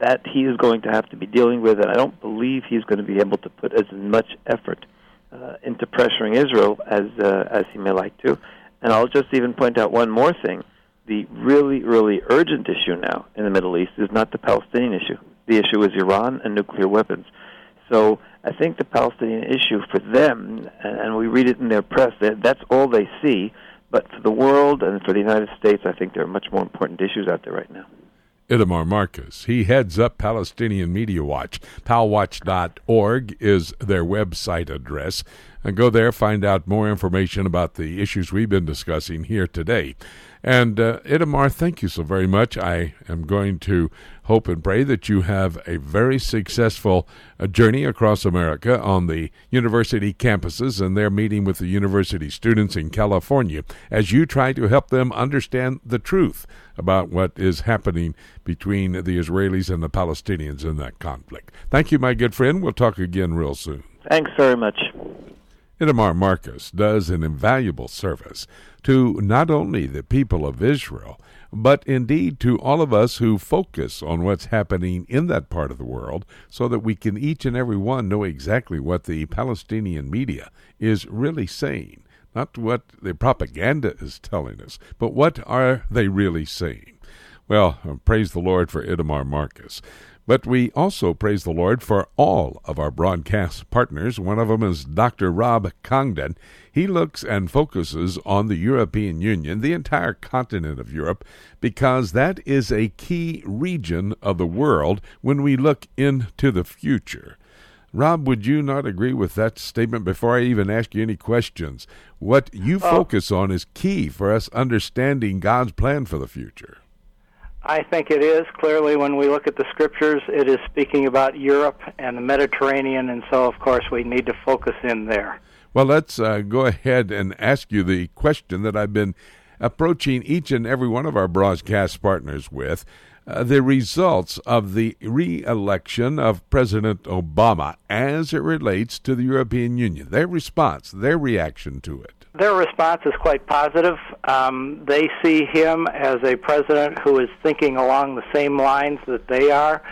that he is going to have to be dealing with, and I don't believe he's going to be able to put as much effort uh, into pressuring Israel as uh, as he may like to. And I'll just even point out one more thing: the really, really urgent issue now in the Middle East is not the Palestinian issue the issue is Iran and nuclear weapons. So I think the Palestinian issue for them, and we read it in their press, that's all they see. But for the world and for the United States, I think there are much more important issues out there right now.
Itamar Marcus. He heads up Palestinian Media Watch. Palwatch.org is their website address. And go there, find out more information about the issues we've been discussing here today. And uh, Itamar, thank you so very much. I am going to hope and pray that you have a very successful uh, journey across America on the university campuses and their meeting with the university students in California as you try to help them understand the truth about what is happening between the Israelis and the Palestinians in that conflict. Thank you, my good friend. We'll talk again real soon.
Thanks very much.
Itamar Marcus does an invaluable service to not only the people of Israel, but indeed to all of us who focus on what's happening in that part of the world so that we can each and every one know exactly what the Palestinian media is really saying. Not what the propaganda is telling us, but what are they really saying? Well, praise the Lord for Itamar Marcus. But we also praise the Lord for all of our broadcast partners. One of them is Dr. Rob Congdon. He looks and focuses on the European Union, the entire continent of Europe, because that is a key region of the world when we look into the future. Rob, would you not agree with that statement before I even ask you any questions? What you oh. focus on is key for us understanding God's plan for the future.
I think it is. Clearly, when we look at the scriptures, it is speaking about Europe and the Mediterranean, and so, of course, we need to focus in there.
Well, let's uh, go ahead and ask you the question that I've been approaching each and every one of our broadcast partners with. Uh, the results of the re election of President Obama as it relates to the European Union, their response, their reaction to it.
Their response is quite positive. Um, they see him as a president who is thinking along the same lines that they are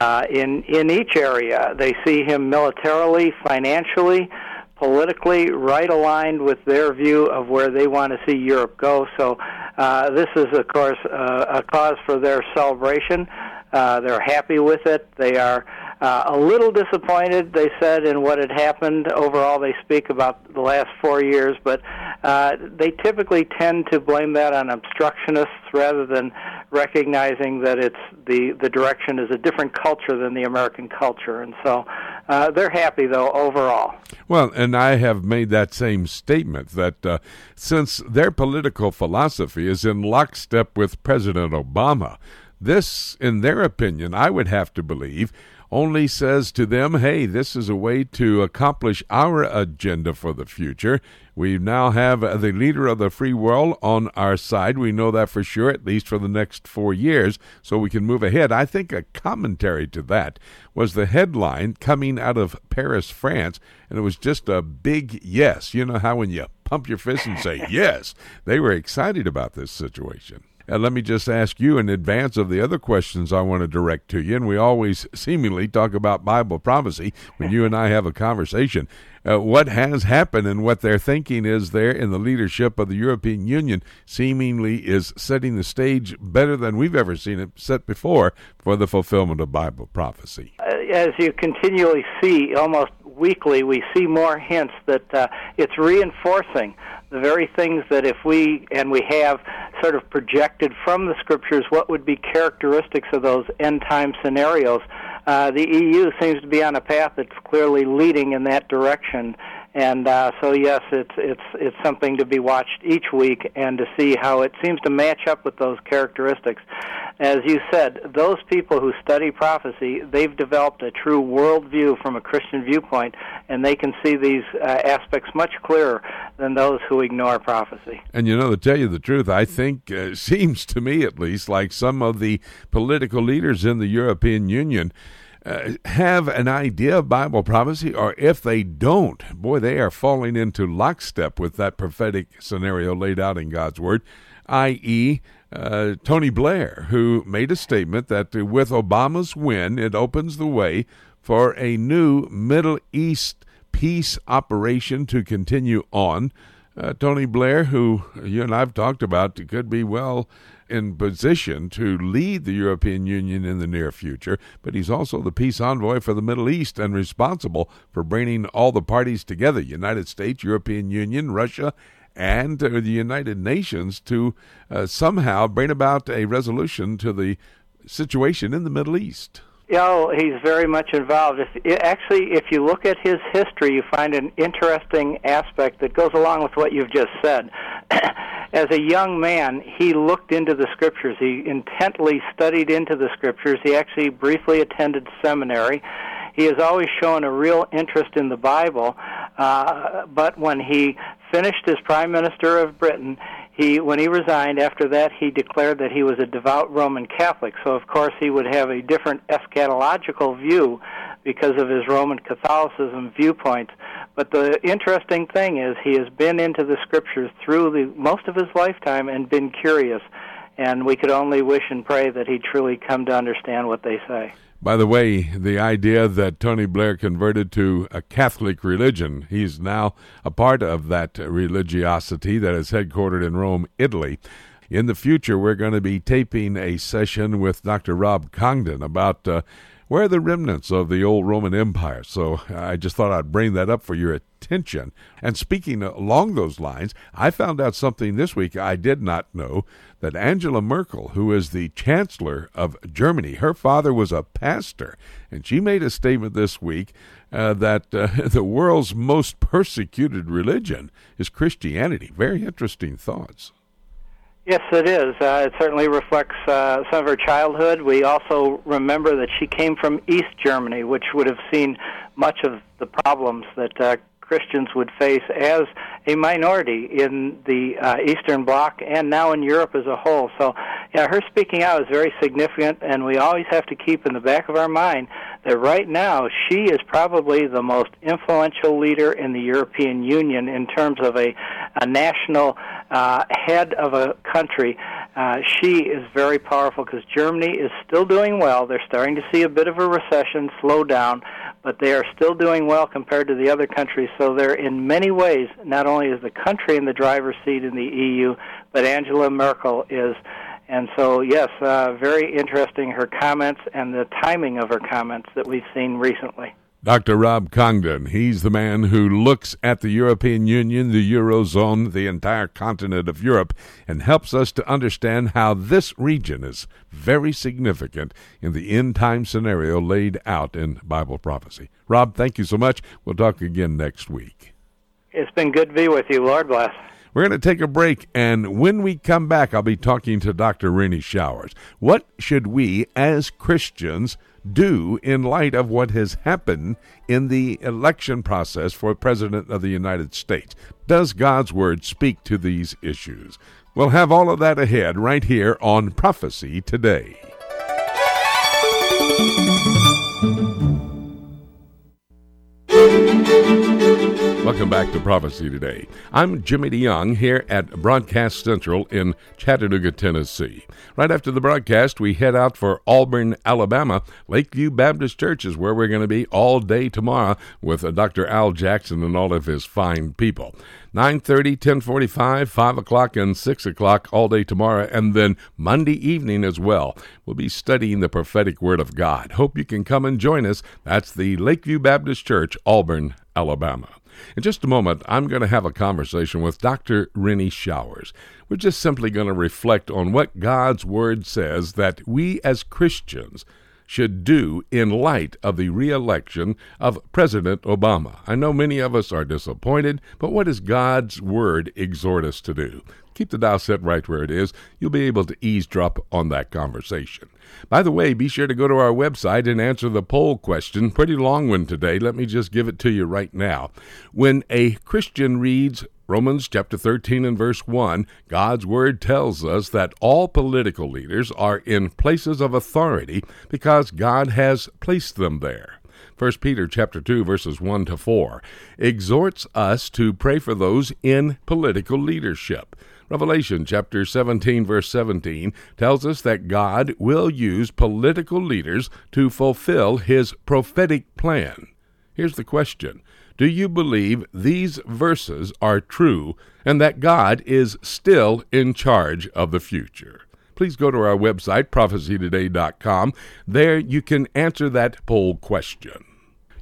uh, in in each area. They see him militarily, financially, politically, right aligned with their view of where they want to see Europe go. So uh, this is, of course, uh, a cause for their celebration. Uh, they're happy with it. They are uh, a little disappointed, they said, in what had happened. Overall, they speak about the last four years, but uh, they typically tend to blame that on obstructionists rather than recognizing that it's the the direction is a different culture than the American culture, and so uh, they're happy though overall.
Well, and I have made that same statement that uh, since their political philosophy is in lockstep with President Obama, this, in their opinion, I would have to believe only says to them, hey, this is a way to accomplish our agenda for the future. We now have the leader of the free world on our side. We know that for sure, at least for the next four years, so we can move ahead. I think a commentary to that was the headline coming out of Paris, France, and it was just a big yes. You know how when you pump your fist and say <laughs> yes, they were excited about this situation. And let me just ask you in advance of the other questions I want to direct to you. And we always <laughs> seemingly talk about Bible prophecy when you and I have a conversation. Uh, what has happened and what they're thinking is there in the leadership of the European Union seemingly is setting the stage better than we've ever seen it set before for the fulfillment of Bible prophecy.
Uh, as you continually see, almost weekly, we see more hints that uh, it's reinforcing the very things that if we and we have sort of projected from the scriptures what would be characteristics of those end time scenarios. Uh, the EU seems to be on a path that's clearly leading in that direction And uh, so, yes, it's it's it's something to be watched each week and to see how it seems to match up with those characteristics. As you said, those people who study prophecy, they've developed a true worldview from a Christian viewpoint, and they can see these uh, aspects much clearer than those who ignore prophecy.
And you know, to tell you the truth, I think uh, <laughs> seems to me at least like some of the political leaders in the European Union uh, have an idea of Bible prophecy, or if they don't, boy, they are falling into lockstep with that prophetic scenario laid out in God's Word, i.e., uh, Tony Blair, who made a statement that with Obama's win, it opens the way for a new Middle East peace operation to continue on. Uh, Tony Blair, who you and I've talked about, could be well in position to lead the European Union in the near future, but he's also the peace envoy for the Middle East and responsible for bringing all the parties together United States, European Union, Russia, and uh, the United Nations to uh, somehow bring about a resolution to the situation in the Middle East.
Oh, he's very much involved. If, actually, if you look at his history, you find an interesting aspect that goes along with what you've just said. <clears throat> As a young man, he looked into the scriptures. He intently studied into the scriptures. He actually briefly attended seminary. He has always shown a real interest in the Bible, uh, but when he finished as Prime Minister of Britain, he when he resigned after that he declared that he was a devout Roman Catholic. So of course he would have a different eschatological view because of his Roman Catholicism viewpoints but the interesting thing is he has been into the scriptures through the most of his lifetime and been curious. And we could only wish and pray that he truly come to understand what they say
by the way, the idea that Tony Blair converted to a Catholic religion, he's now a part of that religiosity that is headquartered in Rome, Italy. In the future, we're going to be taping a session with Dr. Rob Congdon about uh, where the remnants of the old Roman Empire. So I just thought I'd bring that up for your attention. And speaking along those lines, I found out something this week I did not know that Angela Merkel, who is the Chancellor of Germany, her father was a pastor, and she made a statement this week uh, that uh, <laughs> the world's most persecuted religion is Christianity. Very interesting thoughts.
Yes, it is. Uh, it certainly reflects uh, some of her childhood. We also remember that she came from East Germany, which would have seen much of the problems that uh, Christians would face as a minority in the uh, Eastern Bloc and now in Europe as a whole. So, yeah, her speaking out is very significant, and we always have to keep in the back of our mind that right now she is probably the most influential leader in the European Union in terms of a, a national uh, head of a country. Uh, she is very powerful because Germany is still doing well. They're starting to see a bit of a recession slow down, but they are still doing well compared to the other countries. So they're in many ways not only is the country in the driver's seat in the EU, but Angela Merkel is. And so, yes, uh, very interesting her comments and the timing of her comments that we've seen recently.
Dr. Rob Congdon, he's the man who looks at the European Union, the Eurozone, the entire continent of Europe, and helps us to understand how this region is very significant in the end time scenario laid out in Bible prophecy. Rob, thank you so much. We'll talk again next week.
It's been good to be with you. Lord bless.
We're going to take a break, and when we come back, I'll be talking to Dr. Rennie Showers. What should we, as Christians, do in light of what has happened in the election process for President of the United States? Does God's Word speak to these issues? We'll have all of that ahead right here on Prophecy Today. Welcome back to Prophecy Today. I'm Jimmy DeYoung here at Broadcast Central in Chattanooga, Tennessee. Right after the broadcast, we head out for Auburn, Alabama. Lakeview Baptist Church is where we're going to be all day tomorrow with uh, Dr. Al Jackson and all of his fine people. 9.30, 10.45, 5 o'clock, and 6 o'clock all day tomorrow, and then Monday evening as well. We'll be studying the prophetic word of God. Hope you can come and join us. That's the Lakeview Baptist Church, Auburn, Alabama. In just a moment, I'm going to have a conversation with Dr. Rennie Showers. We're just simply going to reflect on what God's Word says that we as Christians should do in light of the reelection of President Obama. I know many of us are disappointed, but what does God's Word exhort us to do? Keep the dial set right where it is. You'll be able to eavesdrop on that conversation. By the way, be sure to go to our website and answer the poll question. Pretty long one today. Let me just give it to you right now. When a Christian reads Romans chapter 13 and verse 1, God's word tells us that all political leaders are in places of authority because God has placed them there. 1 Peter chapter 2 verses 1 to 4 exhorts us to pray for those in political leadership. Revelation chapter 17 verse 17 tells us that God will use political leaders to fulfill his prophetic plan. Here's the question. Do you believe these verses are true and that God is still in charge of the future? Please go to our website, prophecytoday.com. There you can answer that poll question.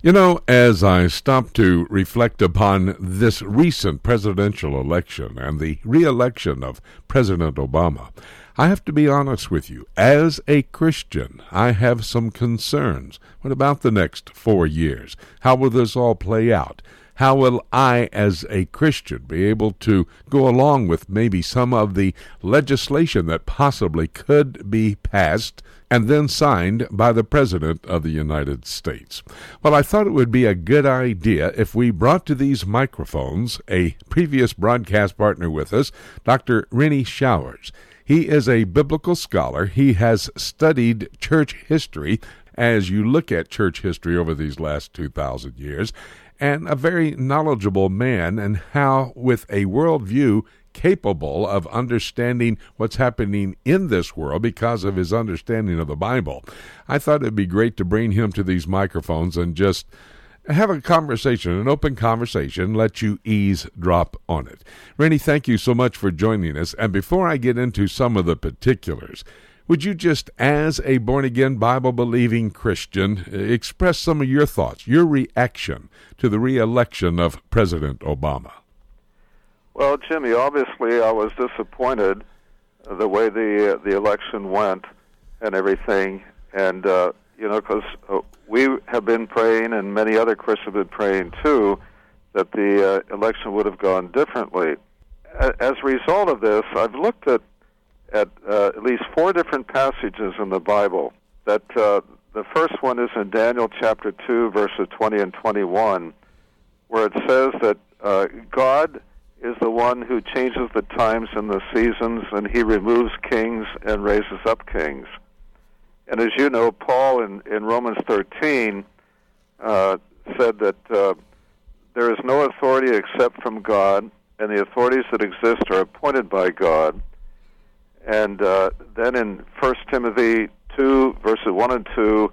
You know, as I stop to reflect upon this recent presidential election and the reelection of President Obama, I have to be honest with you. As a Christian, I have some concerns. What about the next four years? How will this all play out? How will I, as a Christian, be able to go along with maybe some of the legislation that possibly could be passed and then signed by the President of the United States? Well, I thought it would be a good idea if we brought to these microphones a previous broadcast partner with us, Dr. Rennie Showers. He is a biblical scholar. He has studied church history as you look at church history over these last 2,000 years and a very knowledgeable man, and how, with a worldview capable of understanding what's happening in this world because of his understanding of the Bible, I thought it'd be great to bring him to these microphones and just have a conversation, an open conversation, let you eavesdrop on it. Rennie, thank you so much for joining us. And before I get into some of the particulars, would you just, as a born again, Bible believing Christian, express some of your thoughts, your reaction to the re election of President Obama?
Well, Jimmy, obviously I was disappointed the way the uh, the election went and everything, and uh, you know, because uh, we have been praying, and many other Christians have been praying too, that the uh, election would have gone differently. As a result of this, I've looked at at uh, at least four different passages in the Bible. That uh, the first one is in Daniel chapter two, verses twenty and twenty-one, where it says that uh, God is the one who changes the times and the seasons, and He removes kings and raises up kings. And as you know, Paul in in Romans thirteen uh, said that uh, there is no authority except from God, and the authorities that exist are appointed by God and uh, then in 1 Timothy 2, verses 1 and 2,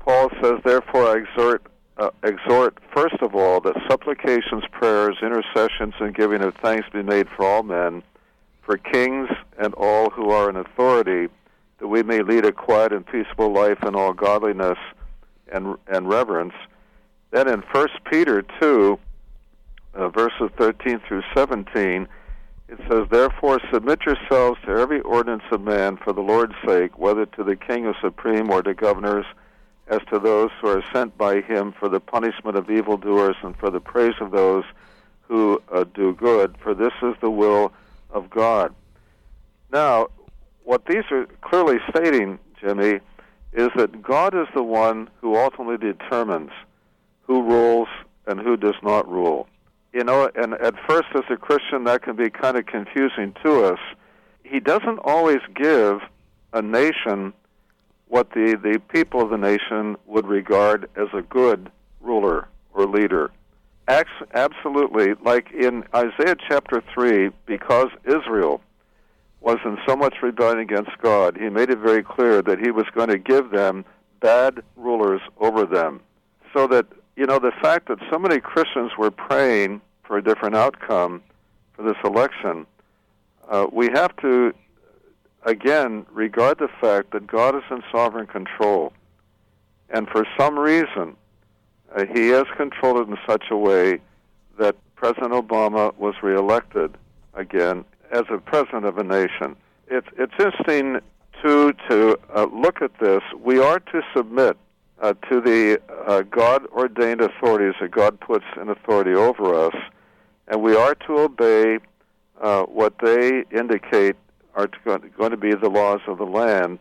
Paul says, Therefore I exhort, uh, exhort first of all that supplications, prayers, intercessions, and giving of thanks be made for all men, for kings and all who are in authority, that we may lead a quiet and peaceable life in all godliness and, and reverence. Then in 1 Peter 2, uh, verses 13 through 17, it says, Therefore submit yourselves to every ordinance of man for the Lord's sake, whether to the king or supreme or to governors, as to those who are sent by him for the punishment of evildoers and for the praise of those who uh, do good, for this is the will of God. Now, what these are clearly stating, Jimmy, is that God is the one who ultimately determines who rules and who does not rule you know, and at first as a Christian that can be kind of confusing to us. He doesn't always give a nation what the, the people of the nation would regard as a good ruler or leader. Absolutely, like in Isaiah chapter 3, because Israel was in so much rebellion against God, he made it very clear that he was going to give them bad rulers over them. So that you know, the fact that so many Christians were praying for a different outcome for this election, uh, we have to, again, regard the fact that God is in sovereign control. And for some reason, uh, he has controlled it in such a way that President Obama was reelected again as a president of a nation. It's, it's interesting, two, to uh, look at this, we are to submit uh, to the uh, God ordained authorities that God puts in authority over us, and we are to obey uh, what they indicate are going to be the laws of the land.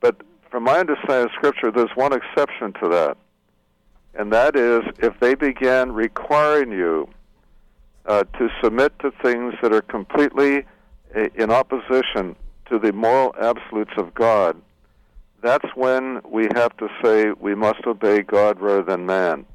But from my understanding of Scripture, there's one exception to that, and that is if they begin requiring you uh, to submit to things that are completely uh, in opposition to the moral absolutes of God, that's when we have to say we must obey God rather than man.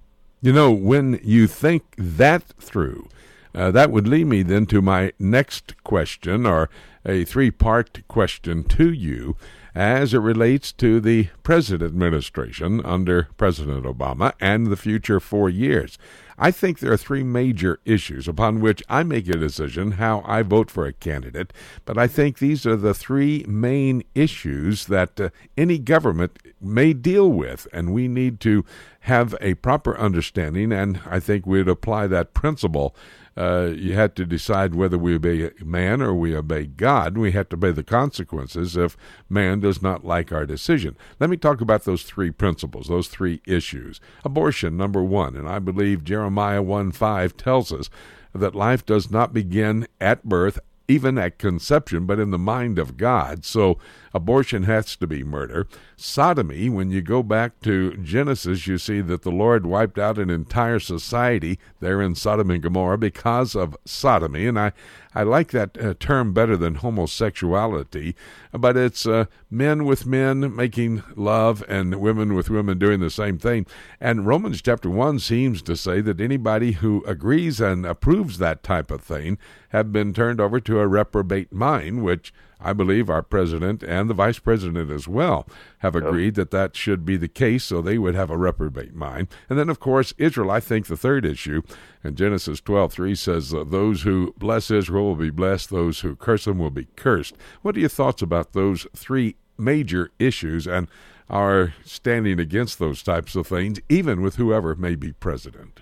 You know, when you think that through, uh, that would lead me then to my next question, or a three part question to you, as it relates to the present administration under President Obama and the future four years. I think there are three major issues upon which I make a decision how I vote for a candidate, but I think these are the three main issues that uh, any government may deal with, and we need to have a proper understanding, and I think we'd apply that principle uh, you had to decide whether we obey man or we obey God. We have to obey the consequences if man does not like our decision. Let me talk about those three principles, those three issues. Abortion, number one, and I believe Jeremiah 1 5 tells us that life does not begin at birth even at conception, but in the mind of God. So abortion has to be murder. Sodomy, when you go back to Genesis, you see that the Lord wiped out an entire society there in Sodom and Gomorrah because of sodomy. And I, I like that uh, term better than homosexuality, but it's uh, men with men making love and women with women doing the same thing. And Romans chapter 1 seems to say that anybody who agrees and approves that type of thing have been turned over to a reprobate mind, which I believe our president and the vice president as well have agreed that that should be the case, so they would have a reprobate mind. And then, of course, Israel. I think the third issue, and Genesis twelve three says, uh, "Those who bless Israel will be blessed; those who curse them will be cursed." What are your thoughts about those three major issues and our standing against those types of things, even with whoever may be president?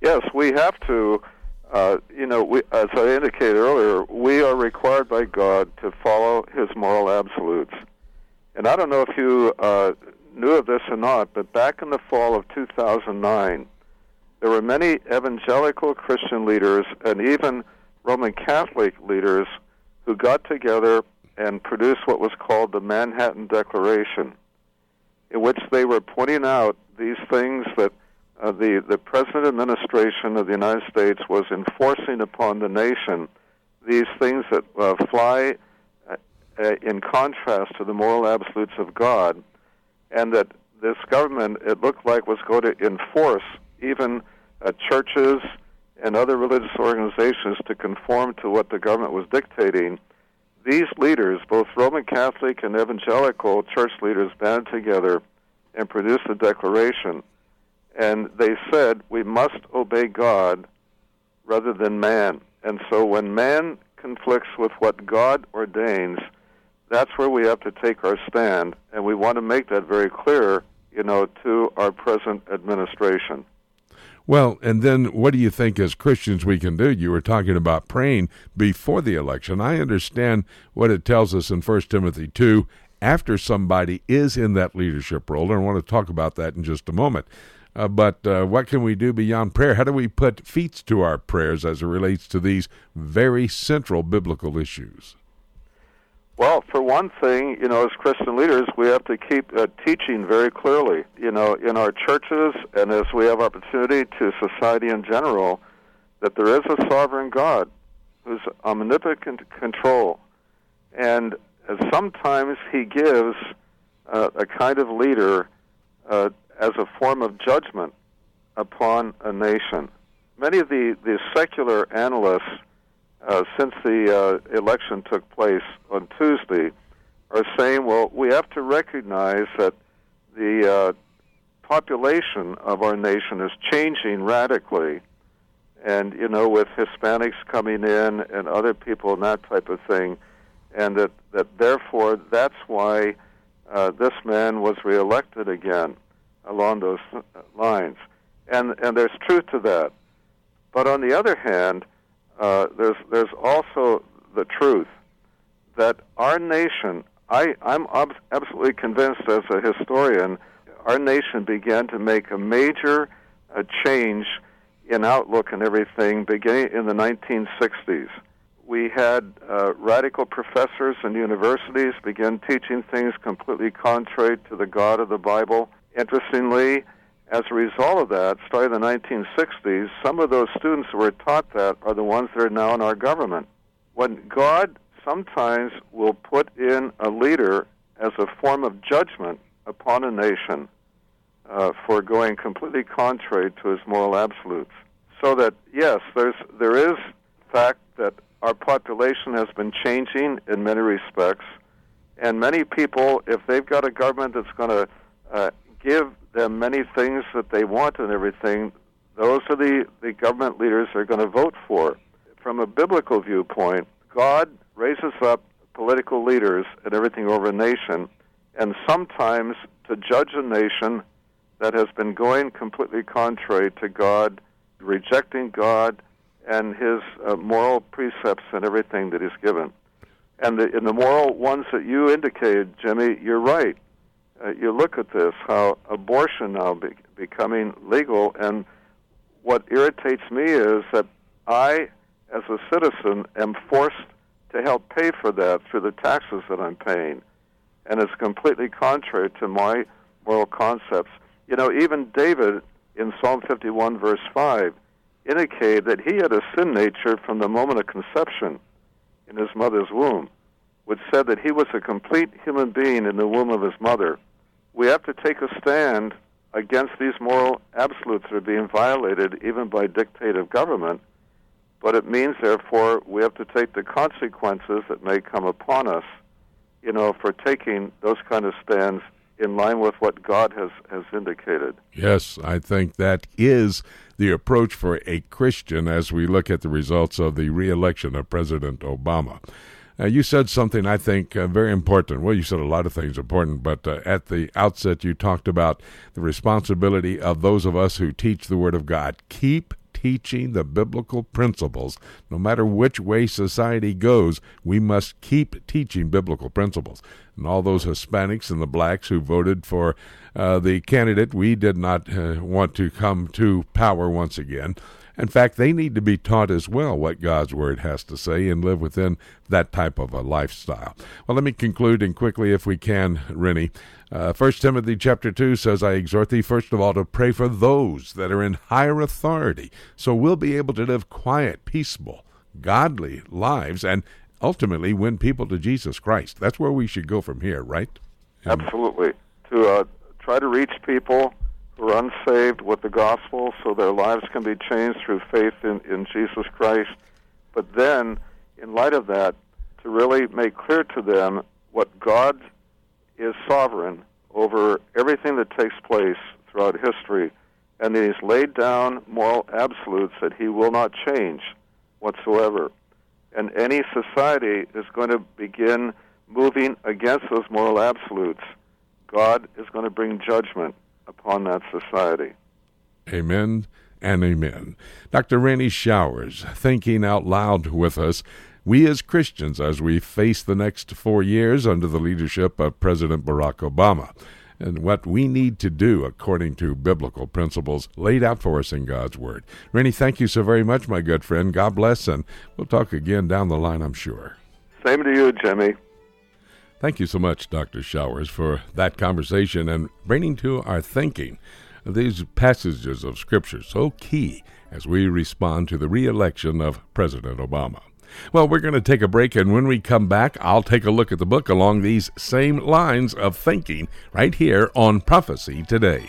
Yes, we have to uh, you know, we, as I indicated earlier, we are required by God to follow His moral absolutes. And I don't know if you uh, knew of this or not, but back in the fall of 2009, there were many evangelical Christian leaders and even Roman Catholic leaders who got together and produced what was called the Manhattan Declaration, in which they were pointing out these things that uh, the the present administration of the United States was enforcing upon the nation these things that uh, fly uh, uh, in contrast to the moral absolutes of God, and that this government it looked like was going to enforce even uh, churches and other religious organizations to conform to what the government was dictating. These leaders, both Roman Catholic and evangelical church leaders, banded together and produced a declaration and they said we must obey God rather than man. And so when man conflicts with what God ordains, that's where we have to take our stand, and we want to make that very clear, you know, to our present administration.
Well, and then what do you think as Christians we can do? You were talking about praying before the election. I understand what it tells us in 1 Timothy 2 after somebody is in that leadership role, and I want to talk about that in just a moment. Uh, but uh, what can we do beyond prayer? How do we put feet to our prayers as it relates to these very central biblical issues?
Well, for one thing, you know, as Christian leaders, we have to keep uh, teaching very clearly, you know, in our churches and as we have opportunity to society in general, that there is a sovereign God who's omnipotent control. And sometimes he gives uh, a kind of leader uh, as a form of judgment upon a nation. Many of the, the secular analysts, uh, since the uh, election took place on Tuesday, are saying, well, we have to recognize that the uh, population of our nation is changing radically. And, you know, with Hispanics coming in and other people and that type of thing, and that, that therefore that's why uh, this man was reelected again along those lines. And, and there's truth to that. But on the other hand, uh, there's, there's also the truth that our nation, I, I'm ob- absolutely convinced as a historian, our nation began to make a major uh, change in outlook and everything beginning in the 1960s. We had uh, radical professors in universities begin teaching things completely contrary to the God of the Bible. Interestingly, as a result of that, starting in the 1960s, some of those students who were taught that are the ones that are now in our government. When God sometimes will put in a leader as a form of judgment upon a nation uh, for going completely contrary to his moral absolutes. So that yes, there's there is fact that our population has been changing in many respects, and many people, if they've got a government that's going to uh, give them many things that they want and everything, those are the, the government leaders they're going to vote for. From a biblical viewpoint, God raises up political leaders and everything over a nation, and sometimes to judge a nation that has been going completely contrary to God, rejecting God and His uh, moral precepts and everything that He's given. And the, in the moral ones that you indicated, Jimmy, you're right. Uh, you look at this, how abortion now be, becoming legal, and what irritates me is that I, as a citizen, am forced to help pay for that through the taxes that I'm paying. And it's completely contrary to my moral concepts. You know, even David in Psalm 51, verse 5, indicated that he had a sin nature from the moment of conception in his mother's womb, which said that he was a complete human being in the womb of his mother. We have to take a stand against these moral absolutes that are being violated even by dictative government but it means, therefore, we have to take the consequences that may come upon us, you know, for taking those kind of stands in line with what God has, has indicated.
Yes, I think that is the approach for a Christian as we look at the results of the reelection of President Obama. Uh, you said something I think uh, very important. Well, you said a lot of things important, but uh, at the outset, you talked about the responsibility of those of us who teach the Word of God. Keep teaching the biblical principles. No matter which way society goes, we must keep teaching biblical principles. And all those Hispanics and the blacks who voted for uh, the candidate we did not uh, want to come to power once again. In fact, they need to be taught as well what God's Word has to say and live within that type of a lifestyle. Well, let me conclude and quickly, if we can, Rennie. Uh, 1 Timothy chapter 2 says, I exhort thee first of all to pray for those that are in higher authority, so we'll be able to live quiet, peaceable, godly lives and ultimately win people to Jesus Christ. That's where we should go from here, right?
Absolutely. To uh, try to reach people who are unsaved with the gospel so their lives can be changed through faith in, in Jesus Christ. But then, in light of that, to really make clear to them what God is sovereign over everything that takes place throughout history, and that He's laid down moral absolutes that He will not change whatsoever. And any society is going to begin moving against those moral absolutes. God is going to bring judgment upon that society.
Amen and amen. Dr. Rennie Showers, thinking out loud with us. We as Christians, as we face the next four years under the leadership of President Barack Obama, and what we need to do according to biblical principles laid out for us in God's Word. Rennie, thank you so very much, my good friend. God bless, and we'll talk again down the line, I'm sure.
Same to you, Jimmy.
Thank you so much, Dr. Showers, for that conversation and bringing to our thinking these passages of Scripture so key as we respond to the reelection of President Obama. Well, we're going to take a break, and when we come back, I'll take a look at the book along these same lines of thinking right here on Prophecy Today.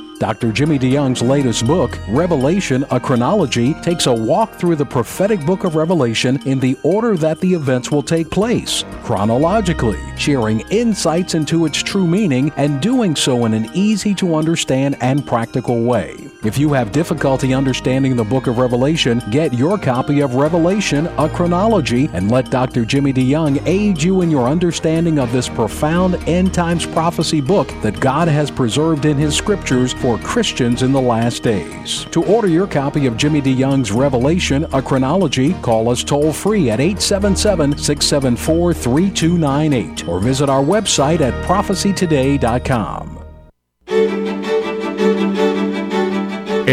Dr. Jimmy DeYoung's latest book, Revelation A Chronology, takes a walk through the prophetic book of Revelation in the order that the events will take place, chronologically, sharing insights into its true meaning and doing so in an easy to understand and practical way. If you have difficulty understanding the book of Revelation, get your copy of Revelation A Chronology and let Dr. Jimmy DeYoung aid you in your understanding of this profound end times prophecy book that God has preserved in His scriptures for Christians in the last days. To order your copy of Jimmy DeYoung's Revelation, a chronology, call us toll free at 877 674 3298 or visit our website at prophecytoday.com.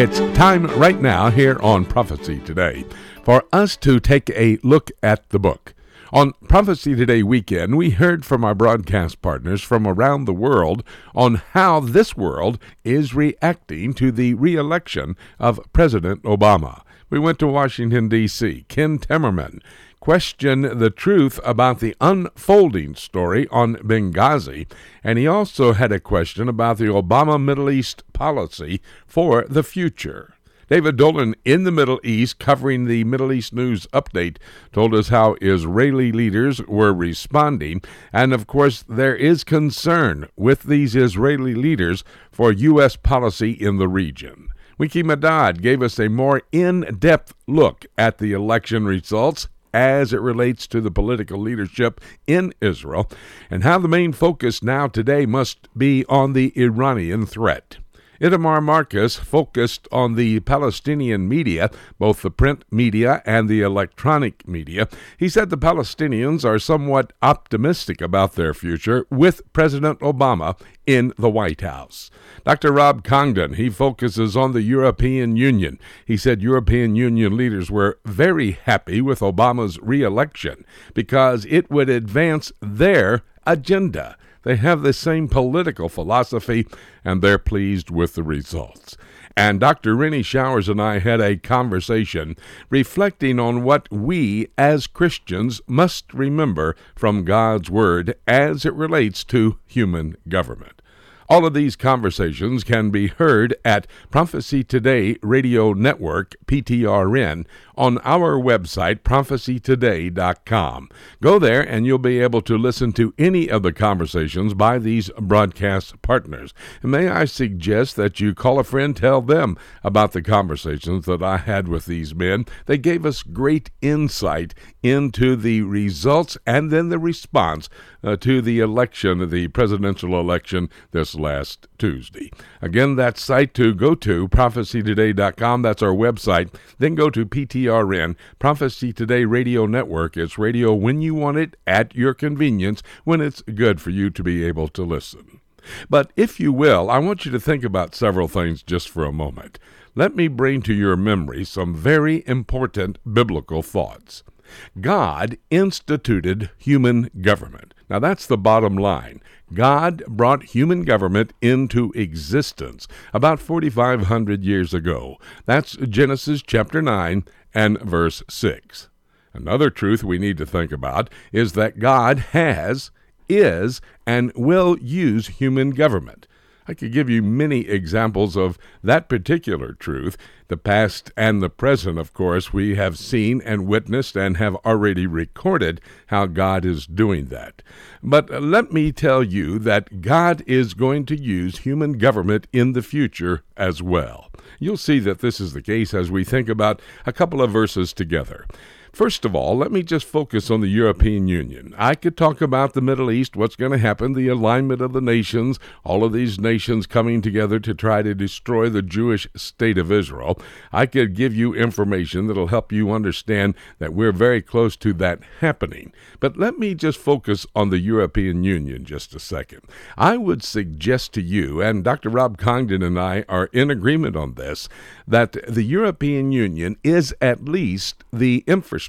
It's time right now here on Prophecy Today for us to take a look at the book. On Prophecy Today weekend, we heard from our broadcast partners from around the world on how this world is reacting to the re-election of President Obama. We went to Washington, D.C. Ken Timmerman questioned the truth about the unfolding story on Benghazi, and he also had a question about the Obama Middle East policy for the future. David Dolan in the Middle East, covering the Middle East News Update, told us how Israeli leaders were responding. And of course, there is concern with these Israeli leaders for U.S. policy in the region. Wiki Medad gave us a more in depth look at the election results as it relates to the political leadership in Israel and how the main focus now today must be on the Iranian threat. Itamar Marcus focused on the Palestinian media, both the print media and the electronic media. He said the Palestinians are somewhat optimistic about their future with President Obama in the White House. Dr. Rob Congdon, he focuses on the European Union. He said European Union leaders were very happy with Obama's reelection because it would advance their agenda. They have the same political philosophy, and they're pleased with the results. And Dr. Rennie Showers and I had a conversation reflecting on what we as Christians must remember from God's Word as it relates to human government. All of these conversations can be heard at Prophecy Today Radio Network, PTRN, on our website, prophecytoday.com. Go there and you'll be able to listen to any of the conversations by these broadcast partners. And may I suggest that you call a friend, tell them about the conversations that I had with these men. They gave us great insight into the results and then the response uh, to the election, the presidential election this last Tuesday. Again, that site to go to, prophecytoday.com. That's our website. Then go to PTRN, Prophecy Today Radio Network. It's radio when you want it, at your convenience, when it's good for you to be able to listen. But if you will, I want you to think about several things just for a moment. Let me bring to your memory some very important biblical thoughts. God instituted human government. Now, that's the bottom line. God brought human government into existence about 4,500 years ago. That's Genesis chapter 9 and verse 6. Another truth we need to think about is that God has, is, and will use human government. I could give you many examples of that particular truth. The past and the present, of course, we have seen and witnessed and have already recorded how God is doing that. But let me tell you that God is going to use human government in the future as well. You'll see that this is the case as we think about a couple of verses together. First of all, let me just focus on the European Union. I could talk about the Middle East, what's going to happen, the alignment of the nations, all of these nations coming together to try to destroy the Jewish state of Israel. I could give you information that'll help you understand that we're very close to that happening. But let me just focus on the European Union just a second. I would suggest to you, and Dr. Rob Congdon and I are in agreement on this, that the European Union is at least the infrastructure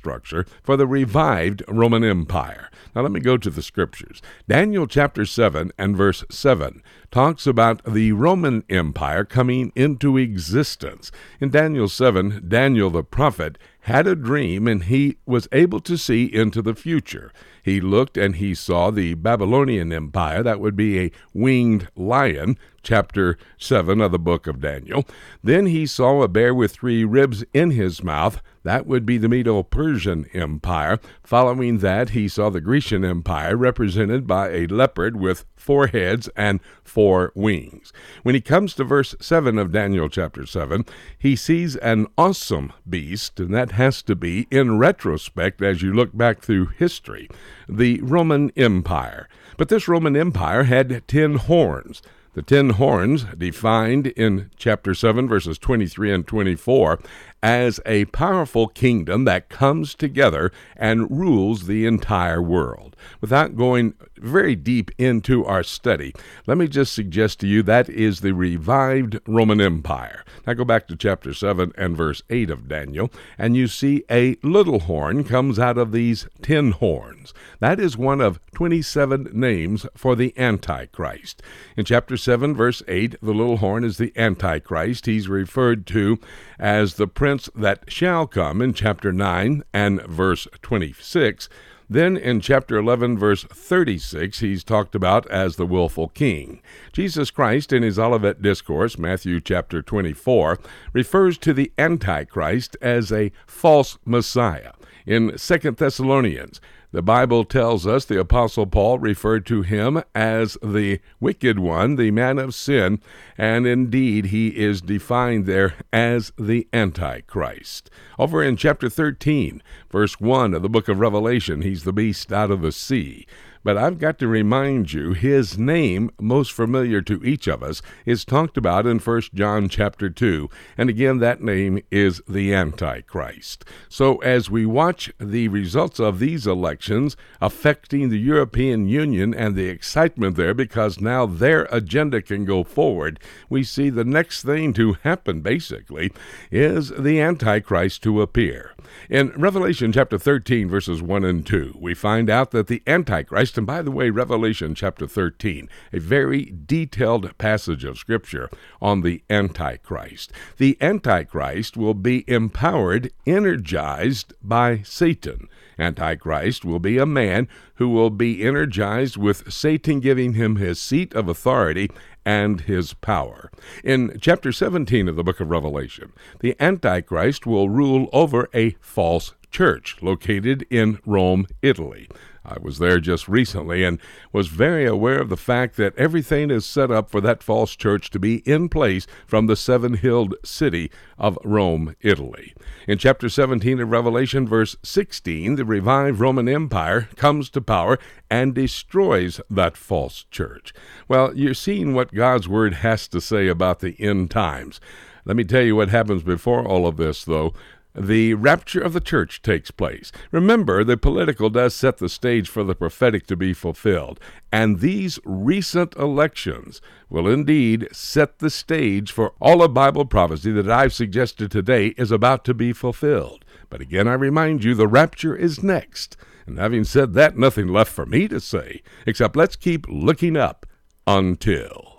for the revived Roman Empire. Now let me go to the scriptures. Daniel chapter 7 and verse 7 talks about the Roman Empire coming into existence. In Daniel 7, Daniel the prophet had a dream and he was able to see into the future. He looked and he saw the Babylonian Empire, that would be a winged lion, chapter 7 of the book of Daniel. Then he saw a bear with three ribs in his mouth. That would be the Medo Persian Empire. Following that, he saw the Grecian Empire represented by a leopard with four heads and four wings. When he comes to verse 7 of Daniel chapter 7, he sees an awesome beast, and that has to be, in retrospect, as you look back through history, the Roman Empire. But this Roman Empire had ten horns. The ten horns, defined in chapter 7, verses 23 and 24, as a powerful kingdom that comes together and rules the entire world. Without going very deep into our study, let me just suggest to you that is the revived Roman Empire. Now go back to chapter 7 and verse 8 of Daniel, and you see a little horn comes out of these ten horns. That is one of 27 names for the Antichrist. In chapter 7, verse 8, the little horn is the Antichrist. He's referred to as the prince that shall come in chapter 9 and verse 26. Then in chapter 11, verse 36, he's talked about as the willful king. Jesus Christ, in his Olivet Discourse, Matthew chapter 24, refers to the Antichrist as a false Messiah. In Second Thessalonians, the Bible tells us the Apostle Paul referred to him as the wicked one, the man of sin, and indeed he is defined there as the Antichrist. Over in chapter 13, verse 1 of the book of Revelation, he's the beast out of the sea. But I've got to remind you, his name, most familiar to each of us, is talked about in 1 John chapter 2. And again, that name is the Antichrist. So as we watch the results of these elections affecting the European Union and the excitement there because now their agenda can go forward, we see the next thing to happen, basically, is the Antichrist to appear. In Revelation chapter 13, verses 1 and 2, we find out that the Antichrist, and by the way, Revelation chapter 13, a very detailed passage of Scripture on the Antichrist. The Antichrist will be empowered, energized by Satan. Antichrist will be a man who will be energized with Satan giving him his seat of authority and his power. In chapter 17 of the book of Revelation, the Antichrist will rule over a false church located in Rome, Italy. I was there just recently and was very aware of the fact that everything is set up for that false church to be in place from the seven hilled city of Rome, Italy. In chapter 17 of Revelation, verse 16, the revived Roman Empire comes to power and destroys that false church. Well, you're seeing what God's Word has to say about the end times. Let me tell you what happens before all of this, though the rapture of the church takes place. Remember, the political does set the stage for the prophetic to be fulfilled, and these recent elections will indeed set the stage for all of Bible prophecy that I've suggested today is about to be fulfilled. But again, I remind you, the rapture is next. And having said that, nothing left for me to say, except let's keep looking up until.